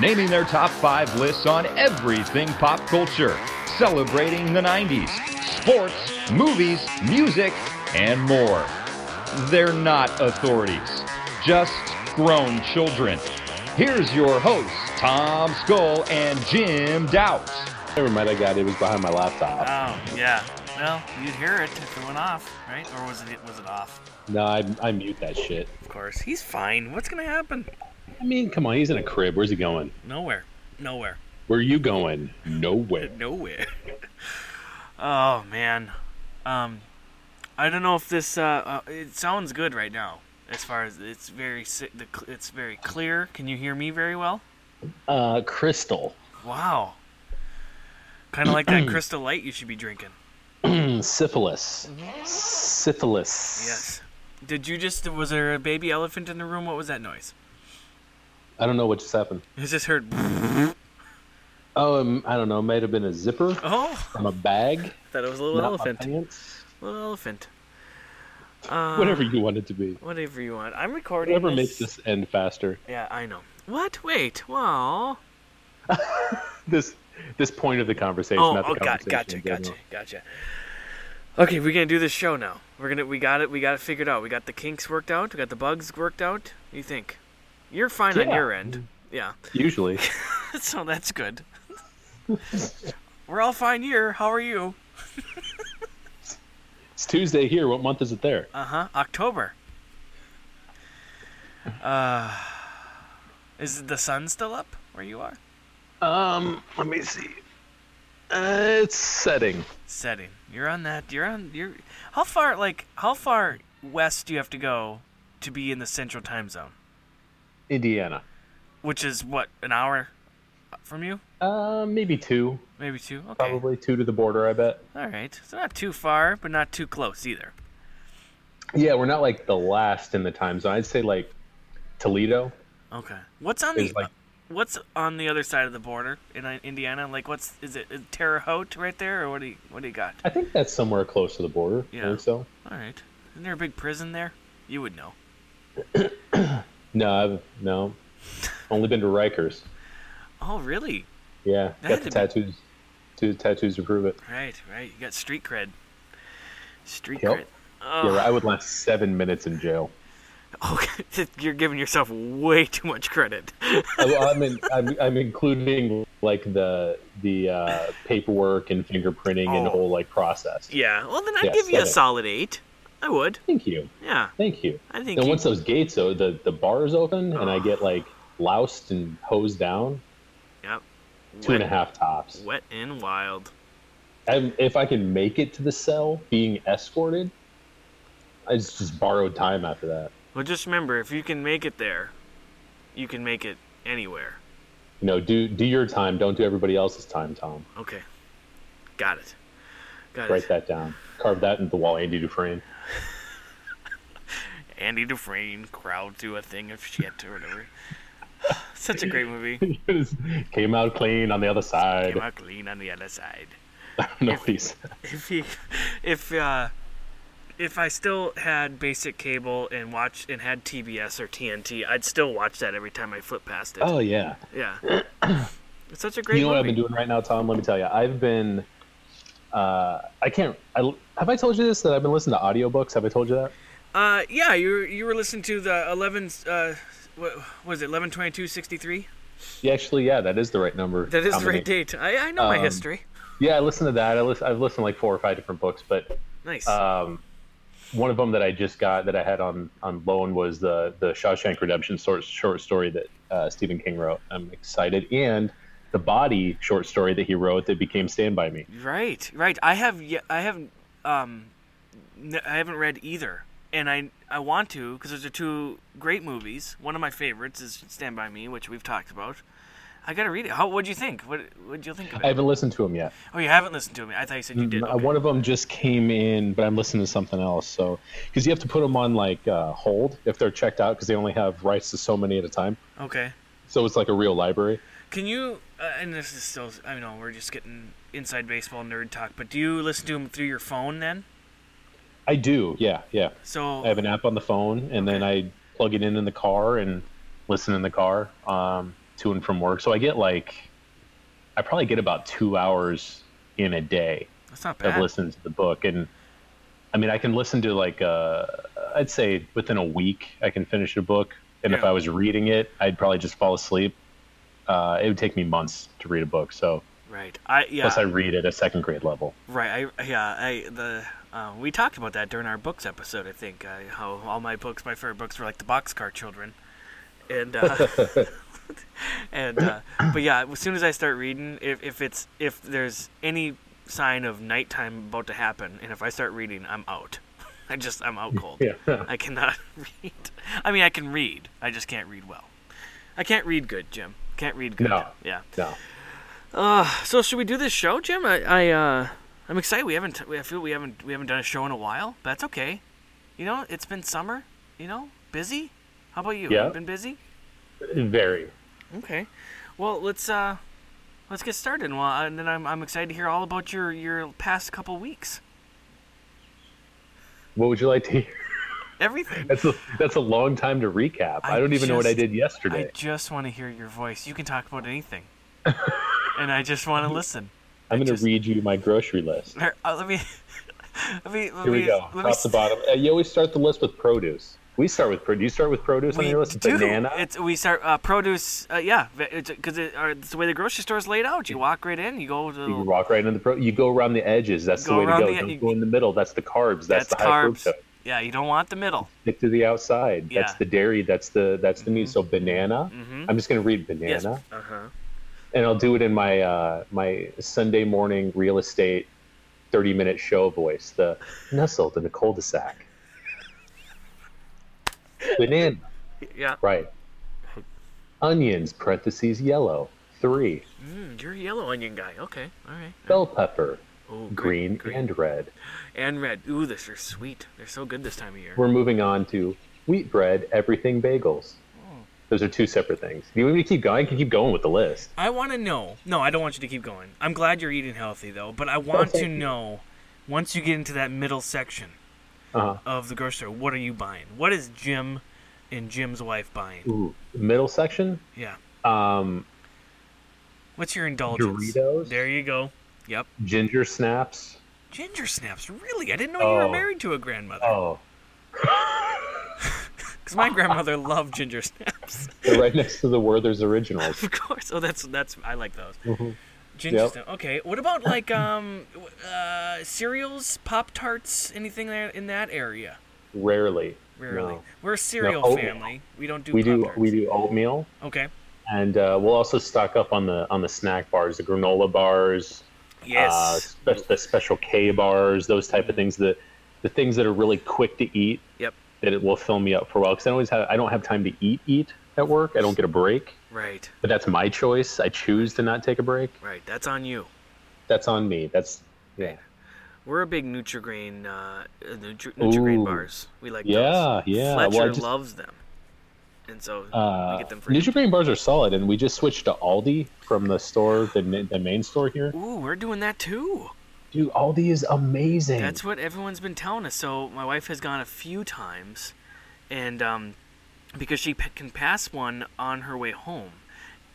Naming their top 5 lists on everything pop culture, celebrating the 90s, sports, movies, music, and more. They're not authorities, just grown children. Here's your hosts, Tom Skull and Jim Doubt. Never met a guy that was behind my laptop. Oh, yeah. Well, you'd hear it if it went off, right? Or was it was it off? No, I, I mute that shit. Of course. He's fine. What's gonna happen? I mean, come on, he's in a crib. Where's he going? Nowhere. Nowhere. Where are you going? Nowhere. Nowhere. oh man. Um I don't know if this uh, uh it sounds good right now. As far as it's very si- the cl- it's very clear. Can you hear me very well? Uh, Crystal. Wow. Kind of like that crystal light you should be drinking. Syphilis. Mm-hmm. Syphilis. Yes. Did you just was there a baby elephant in the room? What was that noise? I don't know what just happened. I just heard. Oh, um, I don't know. It Might have been a zipper Oh, from a bag. thought it was a little elephant. Little elephant. Uh, Whatever you want it to be. Whatever you want. I'm recording. Whatever this. makes this end faster. Yeah, I know. What? Wait. Well. This this point of the conversation. Oh, not the oh, got, conversation gotcha, gotcha, gotcha. Okay, we're gonna do this show now. We're gonna, we got it, we got it figured out. We got the kinks worked out. We got the bugs worked out. What do you think? You're fine on your end. Yeah. Usually. so that's good. we're all fine here. How are you? It's Tuesday here. What month is it there? Uh huh. October. Uh, is the sun still up where you are? Um, let me see. Uh, it's setting. Setting. You're on that. You're on. You're. How far? Like how far west do you have to go to be in the central time zone? Indiana. Which is what an hour from you? Uh, maybe two. Maybe two. Okay. Probably two to the border. I bet. All right. So not too far, but not too close either. Yeah, we're not like the last in the time zone. I'd say like Toledo. Okay. What's on the like- What's on the other side of the border in uh, Indiana? Like, what's is it? Is Terre Haute right there, or what do you what do you got? I think that's somewhere close to the border. Yeah. So. All right. Isn't there a big prison there? You would know. No, I've no. Only been to Rikers. Oh, really? Yeah, That got the to be- tattoos. Two tattoos to prove it. Right, right. You got street cred. Street Yep. cred. Oh, Yeah, I would last seven minutes in jail. okay. You're giving yourself way too much credit. I'm, in, I'm, I'm including like the the uh, paperwork and fingerprinting and the Oh. whole like process. yeah. Well, then I'd Yeah, give you a solid eight. I would. Thank you, Yeah. thank you. I think. And once those gates, though, the the bars open and I Oh. get ah. like loused and hosed down, Yep. two and a half tops. Wet and wild. I'm, if I can make it to the cell being escorted, I just, just borrowed time after that. Well, just remember, if you can make it there, you can make it anywhere. You know, do do your time. Don't do everybody else's time, Tom. Okay. Got it. Got Write it. that down. Carve that into the wall, Andy Dufresne. Andy Dufresne crowd to a thing of shit or whatever. Such a great movie. Came out clean on the other side. Came out clean on the other side. I don't know what he said. If he, if uh, if I still had basic cable and watched and had TBS or TNT, I'd still watch that every time I flip past it. Oh yeah. Yeah. It's such a great you know what I've been doing right now, Tom? Let me tell you. I've been. Uh, I can't. I, have I told you this that I've been listening to audiobooks? Have I told you that? Uh, yeah, you were, you were listening to the 11, uh, what was it, 11 22 63? Yeah, actually, yeah, that is the right number. That is the right date. I, I know my Um, history. Yeah, I listened to that. I listen, I've listened to like four or five different books, but Nice. um, one of them that I just got that I had on on loan was the the Shawshank Redemption short short story that uh, Stephen King wrote. I'm excited, and the Body short story that he wrote that became Stand by Me. right, right. I have yet, I haven't, um, I haven't read either. And I, I want to, because those are two great movies. One of my favorites is Stand By Me, which we've talked about. I gotta read it. How? What'd you think? What? What'd you think of it? I haven't listened to them yet. oh, you haven't listened to me. I thought you said you did. Uh, Okay. One of them just came in, but I'm listening to something else. So, because you have to put them on like uh, hold if they're checked out, because they only have rights to so many at a time. Okay. So it's like a real library. Can you? Uh, and this is still. I know we're just getting inside baseball nerd talk, but do you listen to them through your phone then? I do, yeah, yeah. So I have an app on the phone, and then I plug it in in the car and listen in the car um, to and from work. So I get like, I probably get about two hours in a day that's not bad. of bad. listening to the book, and I mean I can listen to like uh, I'd say within a week I can finish a book, and if I was reading it, I'd probably just fall asleep. Uh, it would take me months to read a book, so Right. I yeah. plus I read at a second grade level. Right. I yeah. I the uh, we talked about that during our books episode. I think uh, how all my books, my favorite books, were like the Boxcar Children, and uh, and uh, but yeah. As soon as I start reading, if if it's if there's any sign of nighttime about to happen, and if I start reading, I'm out. I just I'm out cold. Yeah. I cannot read. I mean, I can read. I just can't read well. I can't read good, Jim. Can't read good. No. Yeah. No. Uh, so should we do this show, Jim? I, I uh, I'm excited. We haven't, I feel we haven't, we haven't done a show in a while. But that's okay. You know, it's been summer. You know, busy. How about you? Yeah. Been busy? Very. Okay. Well, let's uh, let's get started. Well, and then I'm, I'm excited to hear all about your your past couple weeks. What would you like to hear? Everything. That's a that's a long time to recap. I, I don't even know what I did yesterday. I just want to hear your voice. You can talk about anything, and I just want to listen. I'm going to read you my grocery list. Here, uh, let me. Let me. Let Here me, we go. Me Top to bottom. Uh, you always start the list with produce. We start with produce. You start with produce on your list. do. Banana. It's we start uh, produce. Uh, yeah, because it, it's the way the grocery store is laid out. You walk right in. You go to. you walk right into the pro. You go around the edges. That's Go the way to go. the- Don't you- go in the middle. That's the carbs. That's, that's the high carbs. fructose. Yeah, you don't want the middle. Stick to the outside. That's Yeah. Mm-hmm. the dairy. That's the that's the meat. So banana. I'm just going to read banana, Yes. Uh huh. and I'll do it in my uh, my Sunday morning real estate 30 minute show voice. The nestled in a cul-de-sac. Banana. Yeah. Right. Onions, parentheses, yellow. Three. Mm, you're a yellow onion guy. Okay. All right. Bell pepper, Oh, green, green. and red. and red. Ooh, these are sweet. They're so good this time of year. We're moving on to wheat bread, everything bagels. Those are two separate things. Do you want me to keep going? I can keep going with the list. I want to know. No, I don't want you to keep going. I'm glad you're eating healthy though, but I want to know once you get into that middle section Uh-huh. of the grocery store, what are you buying? What is Jim and Jim's wife buying? Ooh, middle section. Yeah. Um, What's your indulgence? Doritos? There you go. Yep. ginger snaps. Ginger snaps. Really? I didn't know you were Oh. married to a grandmother. Oh, Because my grandmother loved ginger snaps. they're right next to the Werther's Originals. of course. Oh, that's that's. I like those. Mhm. Ginger Yep. snap. Okay. What about like um, uh, cereals, Pop Tarts, anything there in that area? Rarely. Rarely. No. We're a cereal oatmeal. family. We don't do. We do Pop-Tarts. we do oatmeal, Okay. and uh, we'll also stock up on the on the snack bars, the granola bars, Yes. uh, the special K bars, those type of things. The the things that are really quick to eat. Yep. That it will fill me up for a while because I always have I don't have time to eat eat at work. I don't get a break, right. but that's my choice. I choose to not take a break. Right. That's on you. That's on me. That's yeah. We're a big Nutrigrain, uh, Nutri- Nutrigrain Ooh. bars. We like Yeah, those. yeah. Fletcher Well, I just- loves them, and so Uh, we get them for. Nutrigrain bars are solid, and we just switched to Aldi from the store, the, the main store here. Ooh, we're doing that too. Dude, Aldi is amazing. That's what everyone's been telling us. So my wife has gone a few times, and um, because she p- can pass one on her way home,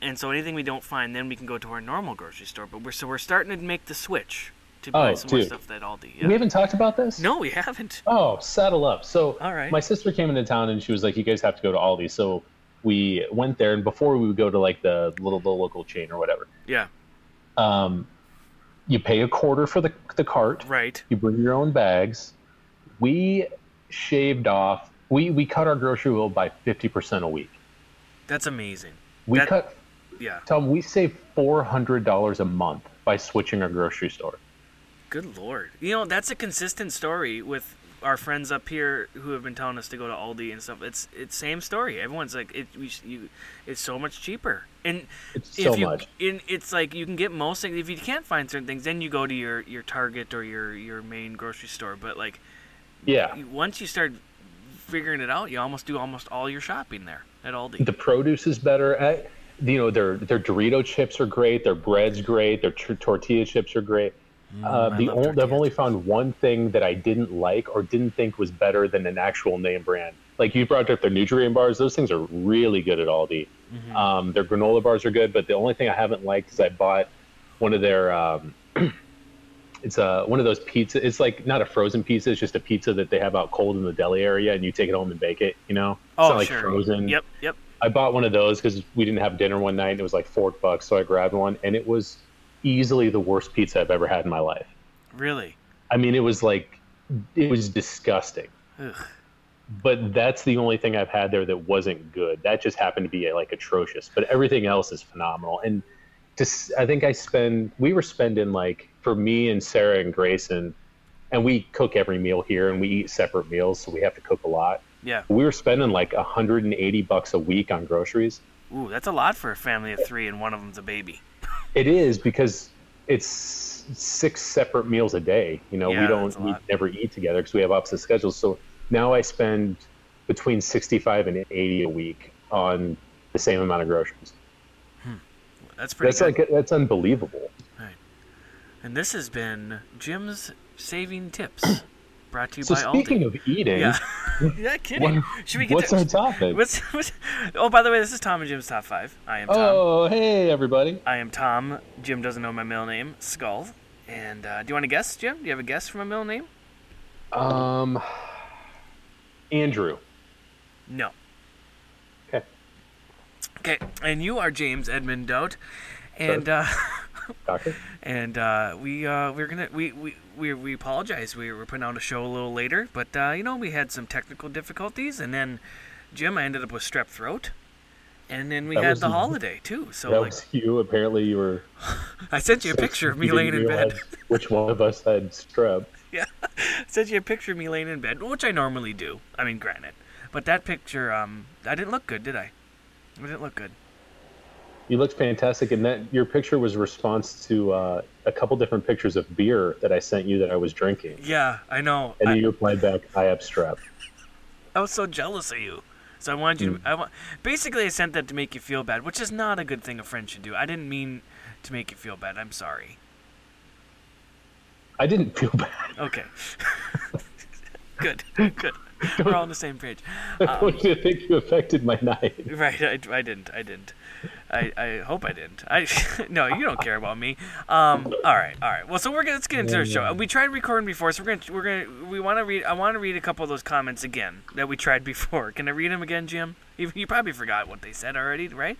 and so anything we don't find, then we can go to our normal grocery store. But we're so we're starting to make the switch to buy Oh, some more dude. stuff at Aldi. We haven't talked about this. No, we haven't. Oh, saddle up. So, All right. my sister came into town and she was like, "You guys have to go to Aldi." So we went there, and before we would go to like the little the local chain or whatever, Yeah. um, you pay a quarter for the the cart. Right. You bring your own bags. We shaved off. We we cut our grocery bill by fifty percent a week. That's amazing. We That- cut. Yeah. Tom, we save four hundred dollars a month by switching our grocery store. Good lord. You know, that's a consistent story with our friends up here who have been telling us to go to Aldi and stuff. It's it's same story. Everyone's like it. We, you, it's so much cheaper. And It's if so you, much. In, it's like you can get most things. If you can't find certain things, then you go to your your Target or your your main grocery store. But like Yeah. once you start figuring it out, you almost do almost all your shopping there at Aldi. The produce is better. I, you know, their their Dorito chips are great. Their bread's great. Their t- tortilla chips are great. Uh, Mm, I the only, I've only found one thing that I didn't like or didn't think was better than an actual name brand. Like you brought up their nutrient bars; those things are really good at Aldi. Mm-hmm. Um, their granola bars are good, but the only thing I haven't liked is I bought one of their. Um, it's a one of those pizza. It's like not a frozen pizza; it's just a pizza that they have out cold in the deli area, and you take it home and bake it. You know, it's oh not like sure. frozen. Yep. Yep. I bought one of those because we didn't have dinner one night and it was like four bucks. So I grabbed one and it was easily the worst pizza I've ever had in my life. Really. I mean, it was like, it was disgusting. Ugh. But that's the only thing I've had there that wasn't good. That just happened to be like atrocious. But everything else is phenomenal. And just, I think I spend, we were spending like, for me and Sarah and Grayson, and we cook every meal here and we eat separate meals. So we have to cook a lot. Yeah. We were spending like 180 bucks a week on groceries. Ooh, that's a lot for a family of three, and one of them's a baby. It is because it's six separate meals a day. You know, Yeah, we don't we never eat together because we have opposite schedules. So now I spend between sixty-five and eighty a week on the same amount of groceries. Hmm. That's pretty That's good. like that's unbelievable. and this has been Jim's saving tips, brought to you So by speaking Aldi. of eating, yeah, yeah, kidding. what- Should we get what's to, our topic? What's, what's, oh, by the way, this is Tom and Jim's top five. I am Tom. oh, hey everybody! I am Tom. Jim doesn't know my middle name, Skull. And uh, do you want to guess, Jim? Do you have a guess for my middle name? Um, Andrew. No. Okay. Okay, and you are James Edmund Dote, and uh, Doctor. and uh, we uh, we're gonna we, we we we apologize. We were putting out a show a little later, but uh, you know we had some technical difficulties, and then Jim, I ended up with strep throat, and then we That had the you. holiday too. So that like was you. Apparently, you were. I sent you a picture of me laying in bed. Which one of us had strep? yeah, sent you a picture of me laying in bed, which I normally do. I mean, granted, but that picture, um, I didn't look good, did I? I didn't look good. You looked fantastic, and that your picture was a response to uh, a couple different pictures of beer that I sent you that I was drinking, Yeah, I know. and I, then you replied back, "I have strep." I was so jealous of you. So I wanted you to. I want. Basically, I sent that to make you feel bad, which is not a good thing a friend should do. I didn't mean to make you feel bad. I'm sorry. I didn't feel bad. Okay. good. Good. We're all on the same page. Um, I want you to think you affected my night. Right. I, I didn't. I didn't. I, I hope I didn't. I no, you don't care about me. Um. All right. All right. Well, so we're gonna let's get into our show. We tried recording before, so we're gonna we're gonna we want to read. I want to read a couple of those comments again that we tried before. Can I read them again, Jim? You, you probably forgot what they said already, right?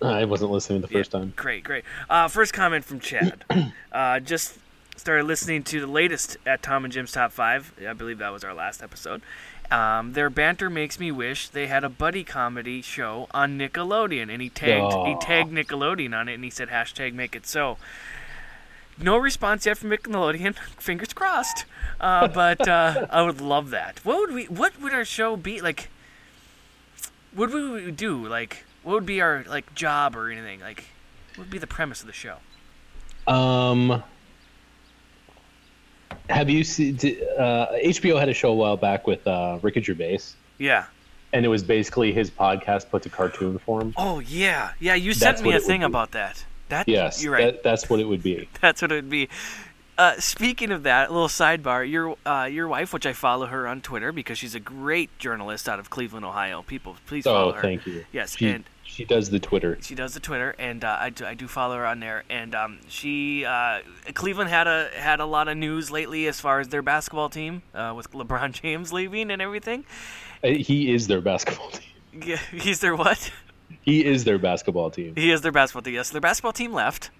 I wasn't listening the first Yeah, time. Great, great. Uh, first comment from Chad. uh, just started listening to the latest at Tom and Jim's Top 5. I believe that was our last episode. Um, their banter makes me wish they had a buddy comedy show on Nickelodeon. And he tagged, he tagged Nickelodeon on it and he said, hashtag make it so. No response yet from Nickelodeon. Fingers crossed. Uh, but uh, I would love that. What would we? What would our show be like? What would we do? Like, what would be our like job or anything? Like, what would be the premise of the show? Um, have you seen? Uh, HBO had a show a while back with uh, Ricky Gervais, Yeah. and it was basically his podcast put to cartoon form. Oh yeah, yeah. You sent That's me a thing about that. That Yes, you're right. that, that's what it would be. That's what it would be. Uh, speaking of that, a little sidebar. Your uh, your wife, which I follow her on Twitter because she's a great journalist out of Cleveland, Ohio. People, please follow Oh, her. thank you. Yes, she, and she does the Twitter. she does the Twitter, and uh, I, do, I do follow her on there. And um, she uh, Cleveland had a had a lot of news lately as far as their basketball team uh, with LeBron James leaving and everything. Uh, He is their basketball team. Yeah, he's their what? He is their basketball team. He is their basketball team. Yes, their basketball team left,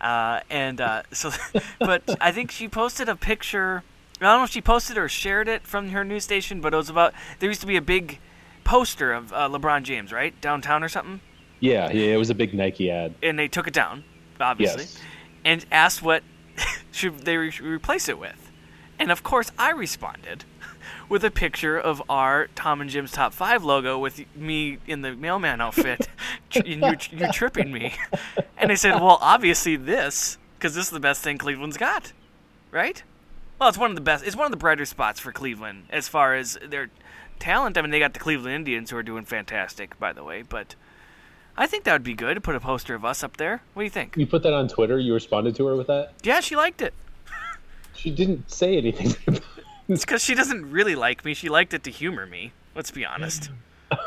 uh, and uh, so, but I think she posted a picture. I don't know if she posted or shared it from her news station, but it was about there used to be a big poster of uh, LeBron James, right, downtown or something, Yeah, yeah, it was a big Nike ad. and they took it down, obviously, Yes. and asked what should they re- replace it with, and of course I responded with a picture of our Tom and Jim's top five logo with me in the mailman outfit, and you, you're tripping me. And I said, well, obviously this, because this is the best thing Cleveland's got, right? Well, it's one of the best. It's one of the brighter spots for Cleveland as far as their talent. I mean, they got the Cleveland Indians who are doing fantastic, by the way. But I think that would be good to put a poster of us up there. What do you think? You put that on Twitter. You responded to her with that. Yeah, she liked it. She didn't say anything. It's because she doesn't really like me. She liked it to humor me. Let's be honest.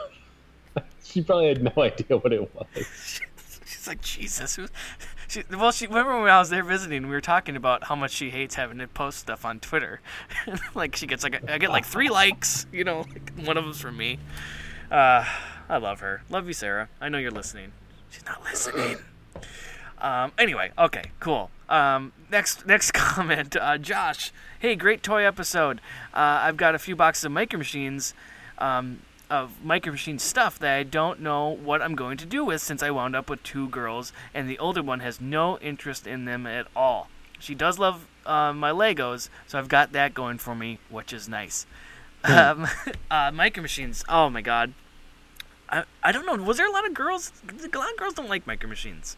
She probably had no idea what it was. She's like, Jesus. who-" She, well, she remember when I was there visiting, we were talking about how much she hates having to post stuff on Twitter. like she gets like a, I get like three likes, you know, like one of them's from me. Uh, I love her. Love you, Sarah. I know you're listening. She's not listening. Um, anyway, okay, cool. Um, next, next comment, uh, Josh. Hey, great toy episode. Uh, I've got a few boxes of micro machines, um, of micro machine stuff that I don't know what I'm going to do with since I wound up with two girls, and the older one has no interest in them at all. She does love uh, my Legos, so I've got that going for me, which is nice. Um, uh, micro machines. Oh my god. I, I don't know. Was there a lot of girls? A lot of girls don't like micro machines.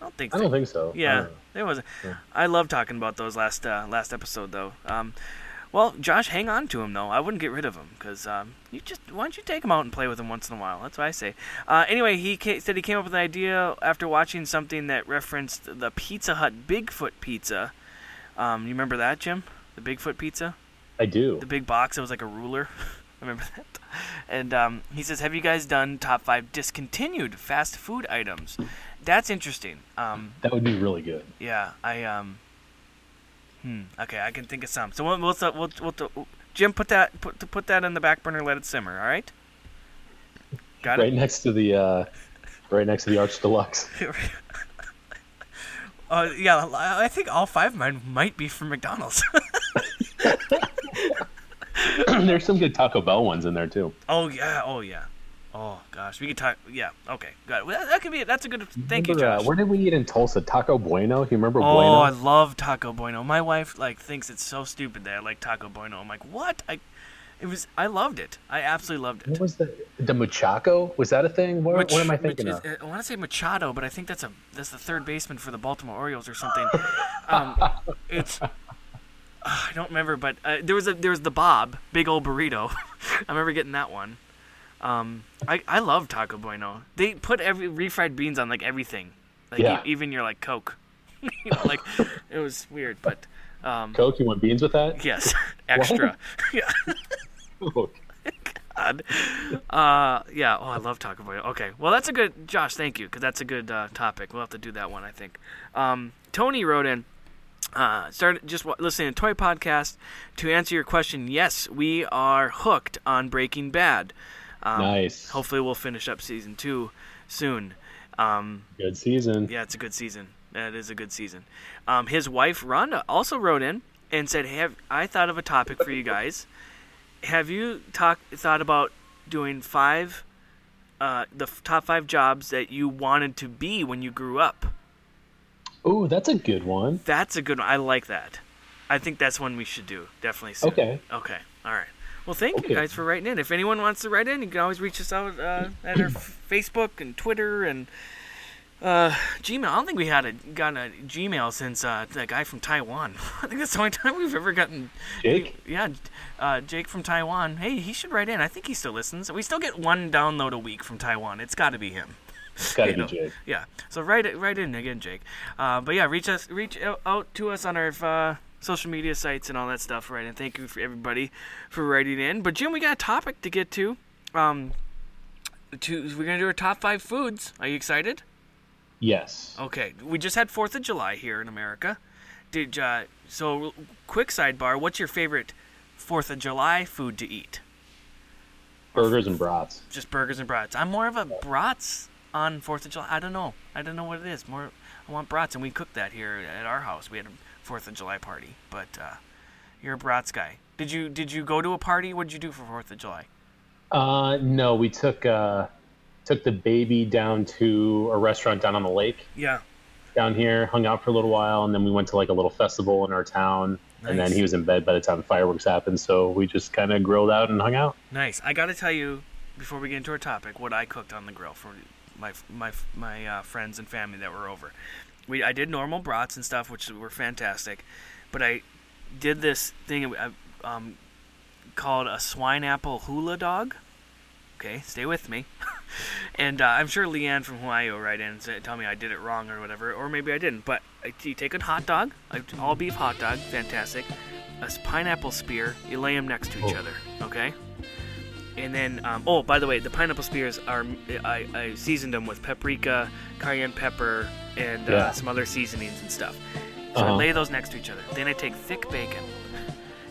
I don't think. So. I don't think so. Yeah, there was. Yeah. I love talking about those last uh, last episode though. Um, well, Josh, hang on to him though. I wouldn't get rid of him because um, you just why don't you take him out and play with him once in a while? That's what I say. Uh, anyway, he ca- said he came up with an idea after watching something that referenced the Pizza Hut Bigfoot pizza. Um, you remember that, Jim? The Bigfoot pizza I do. the big box. It was like a ruler. I remember that. And um, he says, "Have you guys done top five discontinued fast food items?" That's interesting. Um, That would be really good. yeah, I um. Hmm. Okay, I can think of some. So we'll we'll we'll, we'll, we'll Jim put that put put that in the back burner. Let it simmer. All right. Got Right next to the, uh, right next to the Arch Deluxe. it. Uh, yeah, I think all five of mine might be from McDonald's. There's some good Taco Bell ones in there too. oh yeah. Oh yeah. Oh gosh, we could talk. Yeah. Okay. Got it. Well, that, that could be. That's a good. Thank you, Remember, uh, Josh. where did we eat in Tulsa? Taco Bueno. You remember Oh, Bueno? I love Taco Bueno. My wife like thinks it's so stupid that I like Taco Bueno. I'm like, what? I, it was. I loved it. I absolutely loved it. What was the the Muchaco? Was that a thing? What, what am I thinking is- of? I want to say Machado, but I think that's a that's the third baseman for the Baltimore Orioles or something. um, it's. I don't remember, but uh, there was a there was the Bob, big old burrito. I remember getting that one. Um, I I love Taco Bueno. They put every refried beans on like everything, like e- even your like Coke. like it was weird, but um, Coke. You want beans with that? yes, extra. yeah. God. Uh, yeah. Oh, I love Taco Bell. Okay. Well, that's a good, Josh. Thank you, because that's a good uh, topic. We'll have to do that one, I think. Um, Tony wrote in. Uh, started just wa- listening to Toy Podcast. To answer your question, yes, we are hooked on Breaking Bad. Um, Nice. Hopefully, we'll finish up season two soon. Um, Good season. yeah, it's a good season. It is a good season. Um, his wife Rhonda also wrote in and said, "Have I thought of a topic for you guys? Have you talk thought about doing five, uh, the top five jobs that you wanted to be when you grew up? Oh, that's a good one. That's a good one. I like that. I think that's one we should do definitely soon. Okay. Okay. All right. Well, thank you guys for writing in. If anyone wants to write in, you can always reach us out uh, at our Facebook and Twitter and uh, Gmail. I don't think we had a gotten a Gmail since uh, that guy from Taiwan. I think that's the only time we've ever gotten. Jake? Yeah, uh, Jake from Taiwan. Hey, he should write in. I think he still listens. We still get one download a week from Taiwan. It's got to be him. It's gotta You be know. Jake. Yeah. So write it, write in again, Jake. Uh, but yeah, reach us, reach out- out to us on our uh, social media sites and all that stuff. Right. And thank you for everybody for writing in. But Jim, we got a topic to get to. Um, to we're gonna do our top five foods. Are you excited? Yes. Okay. We just had Fourth of July here in America. Did uh, so? Quick sidebar. What's your favorite Fourth of July food to eat? Burgers and brats. just burgers and brats. I'm more of a brats on Fourth of July. I don't know. I don't know what it is. More, I want brats, and we cooked that here at our house. We had a Fourth of July party. But uh, you're a brats guy. Did you did you go to a party? What did you do for Fourth of July? Uh, no, we took uh, took the baby down to a restaurant down on the lake Yeah. down here, hung out for a little while, and then we went to like a little festival in our town. Nice. and then he was in bed by the time the fireworks happened. So we just kind of grilled out and hung out. Nice. I got to tell you before we get into our topic what I cooked on the grill for my my my uh, friends and family that were over. We I did normal brats and stuff, which were fantastic, but I did this thing um, called a swine apple hula dog. Okay, stay with me. and uh, I'm sure Leanne from Hawaii will write in and say, tell me I did it wrong or whatever, or maybe I didn't. But you take a hot dog, a all beef hot dog, fantastic. a pineapple spear, you lay them next to each Oh. other, okay? And then, um, oh, by the way, the pineapple spears are I, I seasoned them with paprika, cayenne pepper, and uh, Yeah. some other seasonings and stuff. So I Uh-huh. lay those next to each other. Then I take thick bacon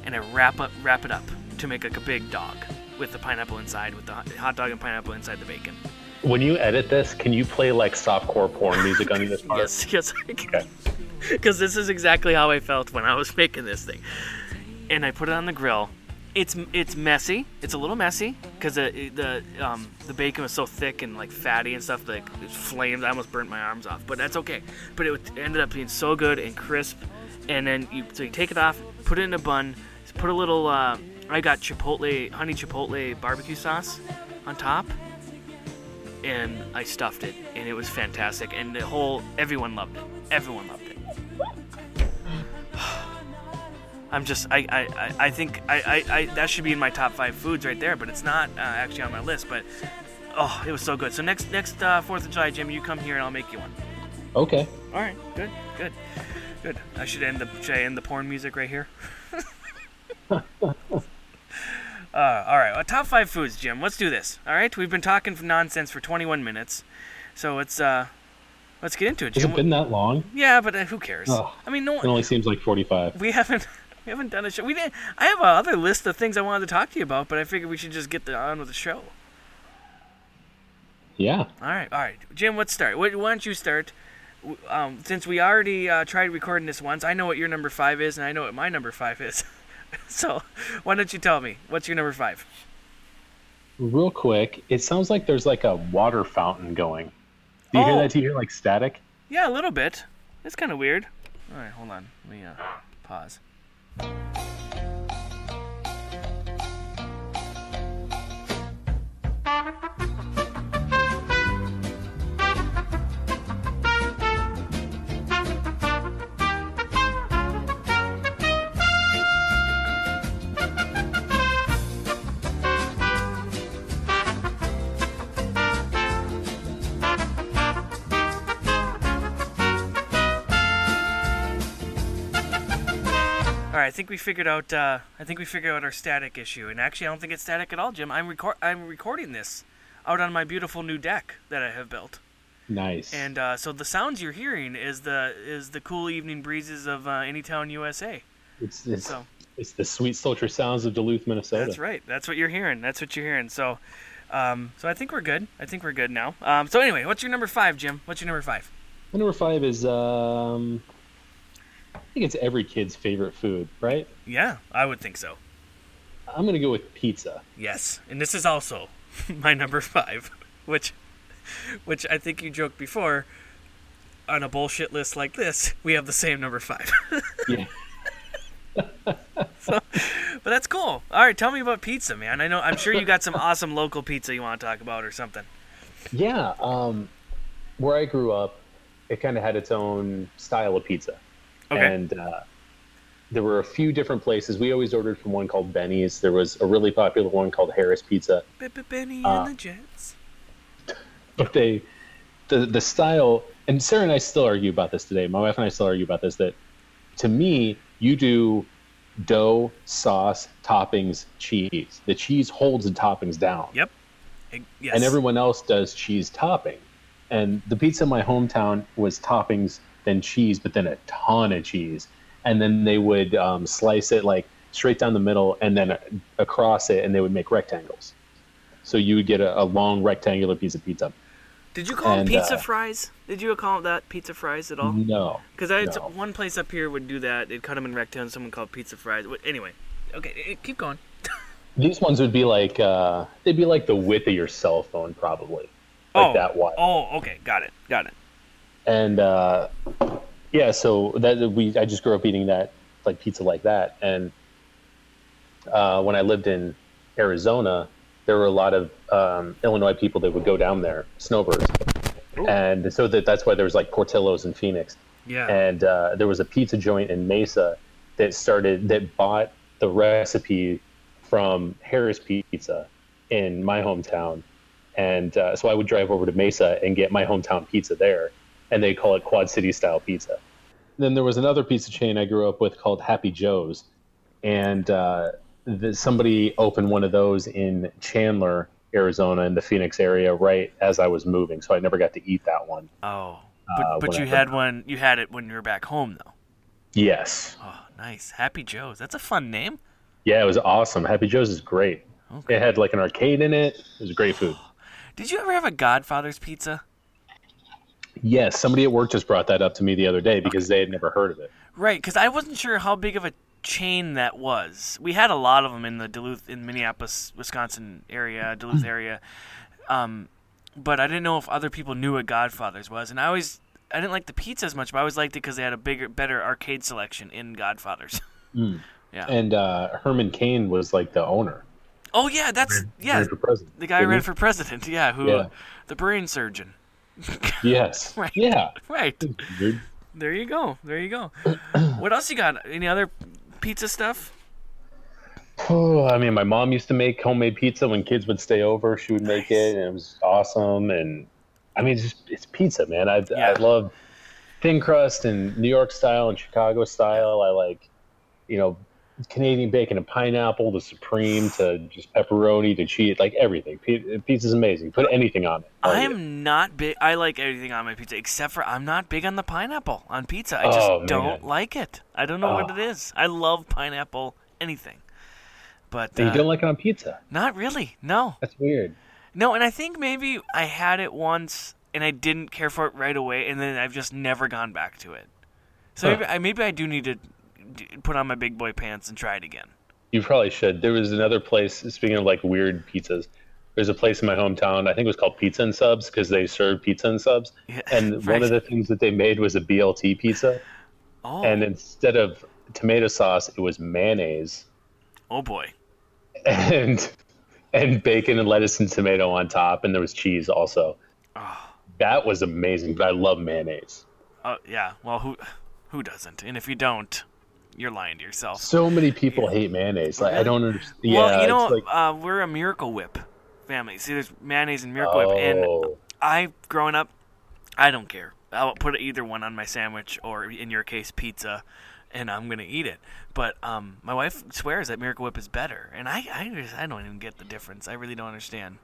and I wrap up wrap it up to make like a big dog with the pineapple inside, with the hot- dog and pineapple inside the bacon. When you edit this, can you play like softcore porn music on this part? Yes, yes, I can. Okay. Because this is exactly how I felt when I was making this thing. And I put it on the grill. It's it's messy. It's a little messy because the the um, the bacon was so thick and like fatty and stuff. Like it flamed. I almost burnt my arms off, but that's okay. But it ended up being so good and crisp. And then you so you take it off, put it in a bun, put a little. Uh, I got chipotle honey chipotle barbecue sauce on top and I stuffed it, and it was fantastic. And the whole everyone loved it. Everyone loved it. I'm just I I, I- think I, I, I that should be in my top five foods right there, but it's not uh, actually on my list. But oh, it was so good. So next next uh, Fourth of July, Jim, you come here and I'll make you one. Okay. All right, good, good, good. I should end the should I end the porn music right here. uh, all right, well, top five foods, Jim. Let's do this. All right, we've been talking for nonsense for 21 minutes, so it's uh, let's get into it, Has Jim. it been that long? yeah, but uh, who cares? I mean, no It only seems like 45. we haven't we haven't done a show. We didn't. I have a other list of things I wanted to talk to you about, but I figured we should just get the, on with the show. Yeah. All right, all right, Jim. Let's start. Why why don't you start? Um, since we already uh, tried recording this once, I know what your number five is, and I know what my number five is. so, why don't you tell me what's your number five? Real quick, it sounds like there's like a water fountain going. Do you Oh. hear that? Do you hear like static? Yeah, a little bit. It's kind of weird. All right, hold on. Let me uh, pause. All right, I think we figured out. Uh, I think we figured out our static issue, and actually, I don't think it's static at all, Jim. I'm record. I'm recording this out on my beautiful new deck that I have built, Nice. and uh, so the sounds you're hearing is the is the cool evening breezes of uh, Anytown, USA. it's, it's, So it's the sweet sultry sounds of Duluth, Minnesota. that's right. That's what you're hearing. That's what you're hearing. So, um, so I think we're good. I think we're good now. Um, so anyway, what's your number five, Jim? What's your number five? My number five is um, I think it's every kid's favorite food, right? Yeah, I would think so. I'm gonna go with pizza. Yes, and this is also my number five, which, which I think you joked before. On a bullshit list like this, we have the same number five. Yeah. but that's cool. All right, tell me about pizza, man. I know I'm sure you got some awesome local pizza you want to talk about or something. Yeah. Um, where I grew up, it kind of had its own style of pizza. Okay. And uh, there were a few different places. We always ordered from one called Benny's. There was a really popular one called Harris Pizza. Benny Uh, and the Jets. But they, the the style, and Sarah and I still argue about this today. My wife and I still argue about this. That to me, you do dough, sauce, toppings, cheese. The cheese holds the toppings down. Yep. Yes. and everyone else does cheese topping. And the pizza in my hometown was toppings, then cheese, but then a ton of cheese. And then they would um, slice it like straight down the middle and then across it, and they would make rectangles. So you would get a, a long rectangular piece of pizza. Did you call them pizza uh, fries? Did you call that pizza fries at all? No. Because I had No. one place up here would do that. They'd cut them in rectangles. Someone called pizza fries. Anyway, okay, keep going. These ones would be like uh, they'd be like the width of your cell phone, probably, like oh, that wide. Oh, okay, got it, got it. And uh, yeah, so that we I just grew up eating that like pizza like that. And uh, when I lived in Arizona, there were a lot of um, Illinois people that would go down there, snowbirds, and so that that's why there was like Portillo's in Phoenix. Yeah. And uh, there was a pizza joint in Mesa that started that bought the recipe from Harris Pizza in my hometown, and uh, so I would drive over to Mesa and get my hometown pizza there, and they call it Quad City style pizza. Then there was another pizza chain I grew up with called Happy Joe's, and uh, the, somebody opened one of those in Chandler, Arizona, in the Phoenix area, right as I was moving. So I never got to eat that one. oh, but uh, but you I- had one. You had it when you were back home, though. Yes, Oh, nice. Happy Joe's. That's a fun name. yeah, it was awesome. Happy Joe's is great. Okay. It had like an arcade in it. It was great food. Did you ever have a Godfather's pizza? Yes, somebody at work just brought that up to me the other day because they had never heard of it. Right, because I wasn't sure how big of a chain that was. We had a lot of them in the Duluth, in Minneapolis, Wisconsin area, Duluth area, um, but I didn't know if other people knew what Godfather's was. And I always, I didn't like the pizza as much, but I always liked it because they had a bigger, better arcade selection in Godfather's. Yeah. And uh, Herman Cain was like the owner. oh yeah, that's yeah, Ran for president, the guy who ran he? for president. Yeah, who, Yeah. the brain surgeon. Yes. Right. Yeah. Right. There you go. There you go. what else you got? Any other pizza stuff? Oh, I mean, my mom used to make homemade pizza when kids would stay over. She would make it, and it was awesome. And I mean, it's just it's pizza, man. I Yeah. I love thin crust and New York style and Chicago style. I like, you know, Canadian bacon and pineapple, the supreme to just pepperoni to cheese, like everything. Pizza's amazing. Put anything on it. I it. am not big. I like everything on my pizza except for I'm not big on the pineapple on pizza. I just Oh, don't like it. I don't know what Oh. it is. I love pineapple anything, but uh, you don't like it on pizza. not really. No, That's weird. no. And I think maybe I had it once and I didn't care for it right away, and then I've just never gone back to it. So Huh. maybe I maybe I do need to put on my big boy pants and try it again. You probably should. There was another place. Speaking of like weird pizzas, there's a place in my hometown. I think it was called Pizza and Subs because they served pizza and subs. Yeah, And one of the things that they made was a BLT pizza, Oh, and instead of tomato sauce, it was mayonnaise oh boy. and and bacon and lettuce and tomato on top, and there was cheese also. Ah. That was amazing. But I love mayonnaise. Oh yeah. Well, who who doesn't? And if you don't, you're lying to yourself. So many people hate mayonnaise. Like I don't understand. Yeah, well, you know, like, uh, we're a Miracle Whip family. See, there's mayonnaise and Miracle Whip, and oh, I, growing up, I don't care. I'll put either one on my sandwich, or in your case, pizza, and I'm gonna eat it. But um, my wife swears that Miracle Whip is better, and I, I, just, I don't even get the difference. I really don't understand.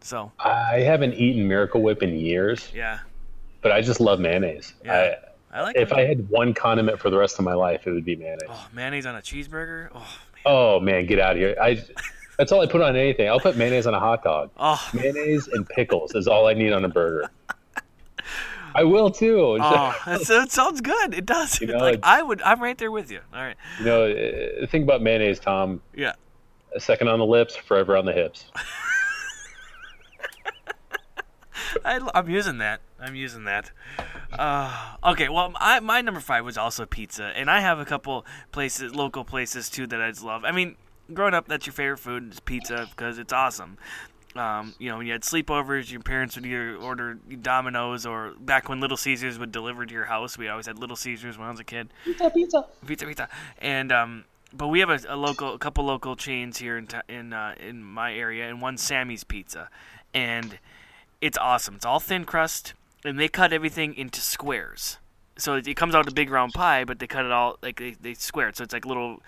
So I haven't eaten Miracle Whip in years, yeah, but I just love mayonnaise. Yeah. I like. If. I had one condiment for the rest of my life, it would be mayonnaise. oh, mayonnaise on a cheeseburger. Oh, man. Oh man, get out of here! I that's all I put on anything. I'll put mayonnaise on a hot dog. oh, Mayonnaise and pickles is all I need on a burger. I will too. oh, that sounds good. It does. You know, like I would. I'm right there with you. All right. You know, uh, think about mayonnaise, Tom. Yeah. A second on the lips, forever on the hips. I, am using that. I'm using that. Uh, okay, well, I, my number five was also pizza, and I have a couple places, local places too, that I just love. I mean, growing up, that's your favorite food is pizza because it's awesome. Um, you know, when you had sleepovers, your parents would either order Domino's or back when Little Caesars would deliver to your house. We always had Little Caesars when I was a kid. Pizza, pizza, pizza, pizza. And um, but we have a, a local, a couple local chains here in t- in uh, in my area, and one Sammy's Pizza, and it's awesome. It's all thin crust, and they cut everything into squares. So it, it comes out a big round pie, but they cut it all like they, they square it. So it's like little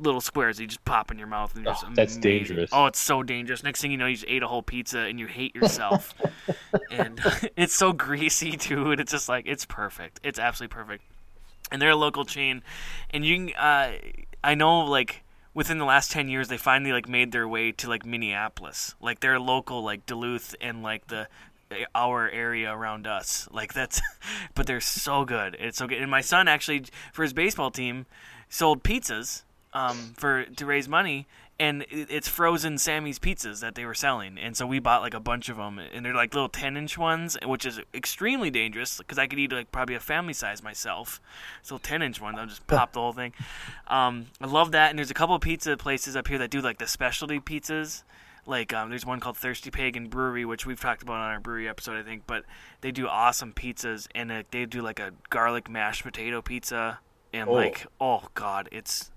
little squares that you just pop in your mouth. And Oh, that's amazing. dangerous. Oh, it's so dangerous. Next thing you know, you just ate a whole pizza and you hate yourself. and it's so greasy too, and it's just like it's perfect. It's absolutely perfect. And they're a local chain, and you can. Uh, I know like within the last 10 years they finally like made their way to like Minneapolis. Like they're local like Duluth and like the our area around us. Like that's but they're so good. It's so good. And my son actually for his baseball team sold pizzas um for to raise money and it's frozen Sammy's pizzas that they were selling, and so we bought like a bunch of them, and they're like little ten inch ones, which is extremely dangerous because I could eat like probably a family size myself. So ten inch ones, I'll just pop the whole thing. Um, I love that, and there's a couple of pizza places up here that do like the specialty pizzas. Like um, there's one called Thirsty Pagan Brewery, which we've talked about on our brewery episode, I think. But they do awesome pizzas, and uh, they do like a garlic mashed potato pizza, and Oh. like oh god, it's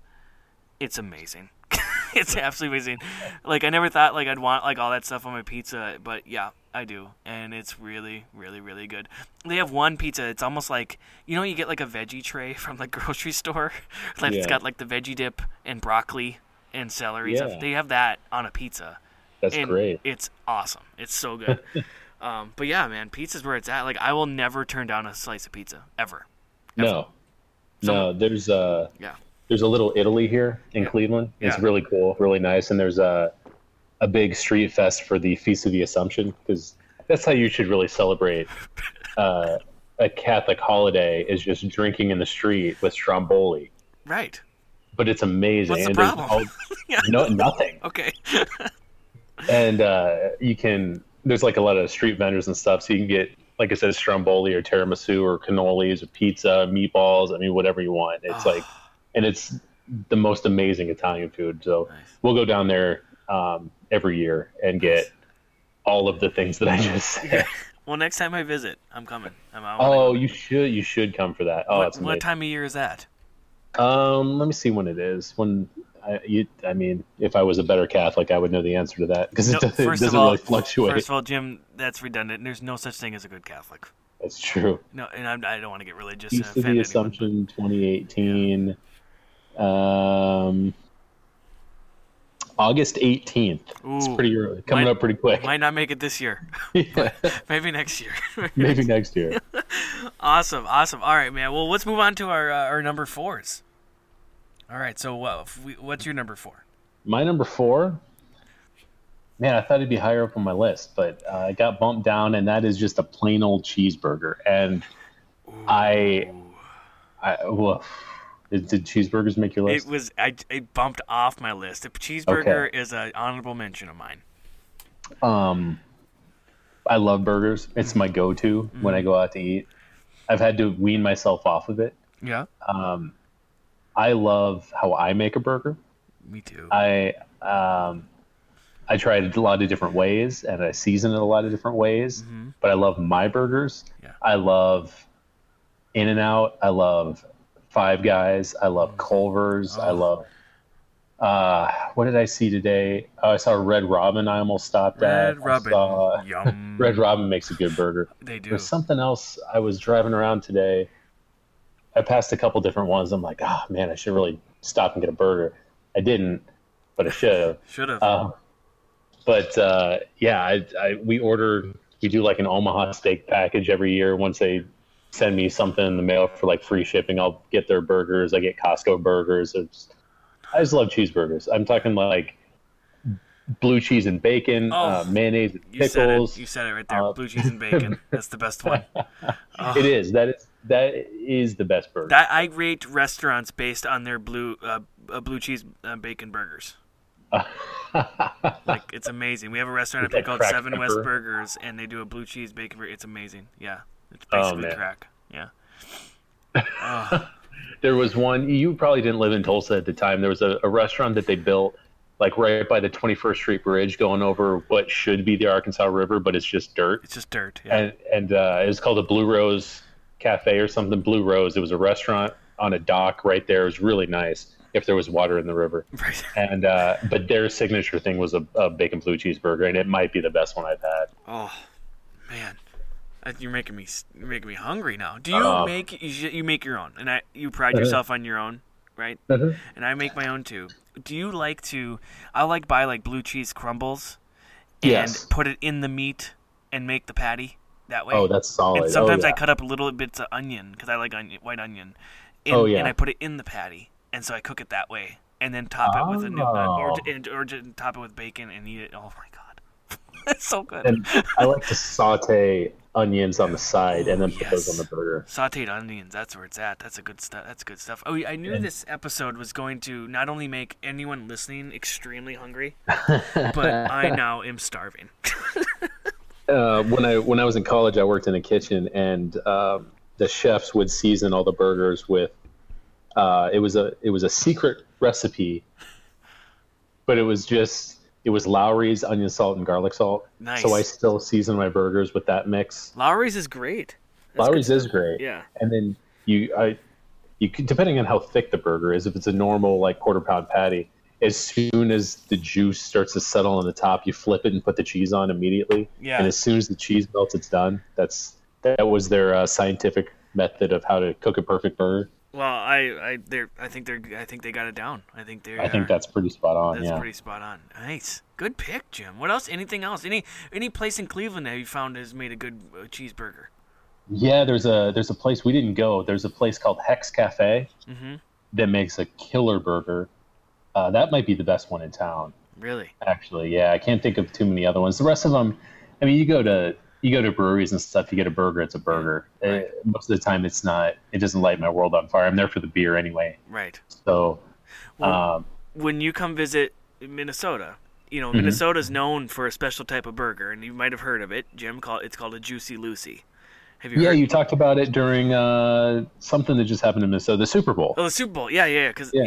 it's amazing. it's absolutely amazing. Like I never thought like I'd want like all that stuff on my pizza, but yeah, I do, and it's really, really, really good. They have one pizza. It's almost like you know you get like a veggie tray from the grocery store, like it's got like the veggie dip and broccoli and celery. Yeah. stuff. They have that on a pizza. That's and great. It's awesome. It's so good. um, but yeah, man, pizza's where it's at. Like I will never turn down a slice of pizza ever. No, no. There's a Yeah. there's a little Italy here in Cleveland. It's Yeah. really cool, really nice, and there's a a big street fest for the Feast of the Assumption because that's how you should really celebrate uh, a Catholic holiday is just drinking in the street with Stromboli. Right. But it's amazing. What's the and problem? all- Yeah. no, nothing. Okay. And uh, you can there's like a lot of street vendors and stuff so you can get like i said stromboli or tiramisu or cannolis or pizza meatballs i mean whatever you want. It's like and it's the most amazing italian food. So Nice. we'll go down there um, every year and get all of the things that i just said. Well, next time I visit, I'm coming. I'm, oh you should you should come for that. Oh what, what time of year is that? um let me see when it is. When I, you, I mean, if I was a better Catholic, I would know the answer to that because No, it, does, it first doesn't of all, really fluctuate. First of all, Jim, that's redundant. There's no such thing as a good Catholic. That's true. No, and I'm, I don't want to get religious and Feast of the Assumption 2018. Um, August 18th. It's pretty early. Coming Might- up pretty quick. Might not make it this year. Yeah, Maybe next year. Maybe next year. awesome, awesome. All right, man. Well, let's move on to our uh, our number fours. All right. So, uh, we, what's your number four? My number four. Man, I thought it'd be higher up on my list, but uh, it got bumped down, and that is just a plain old cheeseburger. And I, I, woof. Did, did cheeseburgers make your list? It was I it bumped off my list. The cheeseburger is an honorable mention of mine. Um, I love burgers. It's my go-to when I go out to eat. I've had to wean myself off of it. Yeah. Um, I love how I make a burger. Me too. I um, I try it a lot of different ways, and I season it a lot of different ways. But I love my burgers. Yeah. I love In and Out. I love Five Guys. I love Culver's. I Oh. love. Uh, what did I see today? Oh, I saw Red Robin. I almost stopped at. Red I Robin. saw- Yum. Red Robin makes a good burger. They do. There's something else. I was driving around today. I passed a couple different ones. I'm like, oh man, I should really stop and get a burger. I didn't, but I should have. Should have. Um, but uh, yeah, I, I we order. We do like an Omaha steak package every year. Once they send me something in the mail for like free shipping, I'll get their burgers. I get Costco burgers. I just love cheeseburgers. I'm talking like blue cheese and bacon, Oh, uh, mayonnaise, and you said it. pickles. You said it right there. uh, Blue cheese and bacon. That's the best one. Oh. It is. That is that is the best burger. That I rate restaurants based on their blue uh, uh, blue cheese uh, bacon burgers. Like it's amazing. We have a restaurant up With here called Seven West. Burgers, and they do a blue cheese bacon burger. It's amazing. Yeah, it's Oh, basically man. crack. Yeah. there was one. You probably didn't live in Tulsa at the time. There was a, a restaurant that they built like right by the 21st Street Bridge, going over what should be the Arkansas River, but it's just dirt. It's just dirt. Yeah. And and uh, it was called a Blue Rose Cafe or something. Blue Rose. It was a restaurant on a dock right there. It was really nice if there was water in the river. Right. And uh, but their signature thing was a, a bacon blue cheeseburger, and it might be the best one I've had. Oh, man, you're making me you're making me hungry now. Do you Uh, make you, you make your own, and I you pride yourself on your own, right? Uh-huh. And I make my own too. Do you like to? I like buy like blue cheese crumbles, and Yes. put it in the meat and make the patty that way. Oh, that's solid. And sometimes oh, I cut up little bits of onion because I like onion, white onion. And, Oh, yeah. And I put it in the patty, and so I cook it that way, and then top it with a new, uh, or, Oh. and, or just top it with bacon and eat it. Oh my god, that's so good. and I like to saute onions on the side, and then put those on the burger. Sauteed onions. That's where it's at. That's a good stuff. That's good stuff. Oh, I knew this episode was going to not only make anyone listening extremely hungry, but I now am starving. uh, when I when I was in college, I worked in a kitchen, and um, the chefs would season all the burgers with. Uh, it was a it was a secret recipe, but it was just it was Lawry's onion salt and garlic salt. Nice. So I still season my burgers with that mix. Lawry's is great. That's Lawry's is great. Yeah. And then you I you depending on how thick the burger is, if it's a normal like quarter pound patty, as soon as the juice starts to settle on the top, you flip it and put the cheese on immediately. Yeah. And as soon as the cheese melts, it's done. That's that was their uh, scientific method of how to cook a perfect burger. Well, I I I think they're I think they got it down. I think they I think that's pretty spot on. That's yeah. pretty spot on. Nice, good pick, Jim. What else? Anything else? Any any place in Cleveland that you found has made a good uh, cheeseburger? Yeah, there's a there's a place we didn't go. There's a place called Heck's Cafe Mhm. that makes a killer burger. Uh, that might be the best one in town, Really? actually. Yeah, I can't think of too many other ones. The rest of them, I mean, you go to you go to breweries and stuff. You get a burger, it's a burger. Right. Uh, most of the time, it's not. It doesn't light my world on fire. I'm there for the beer anyway. Right. So, Well, um, when you come visit Minnesota, you know Mm-hmm. Minnesota's known for a special type of burger, and you might have heard of it. Jim, call it's called a Juicy Lucy. Have you yeah, you talked about it during uh, something that just happened in Minnesota, the Super Bowl. Oh, the Super Bowl. Yeah, yeah, because yeah.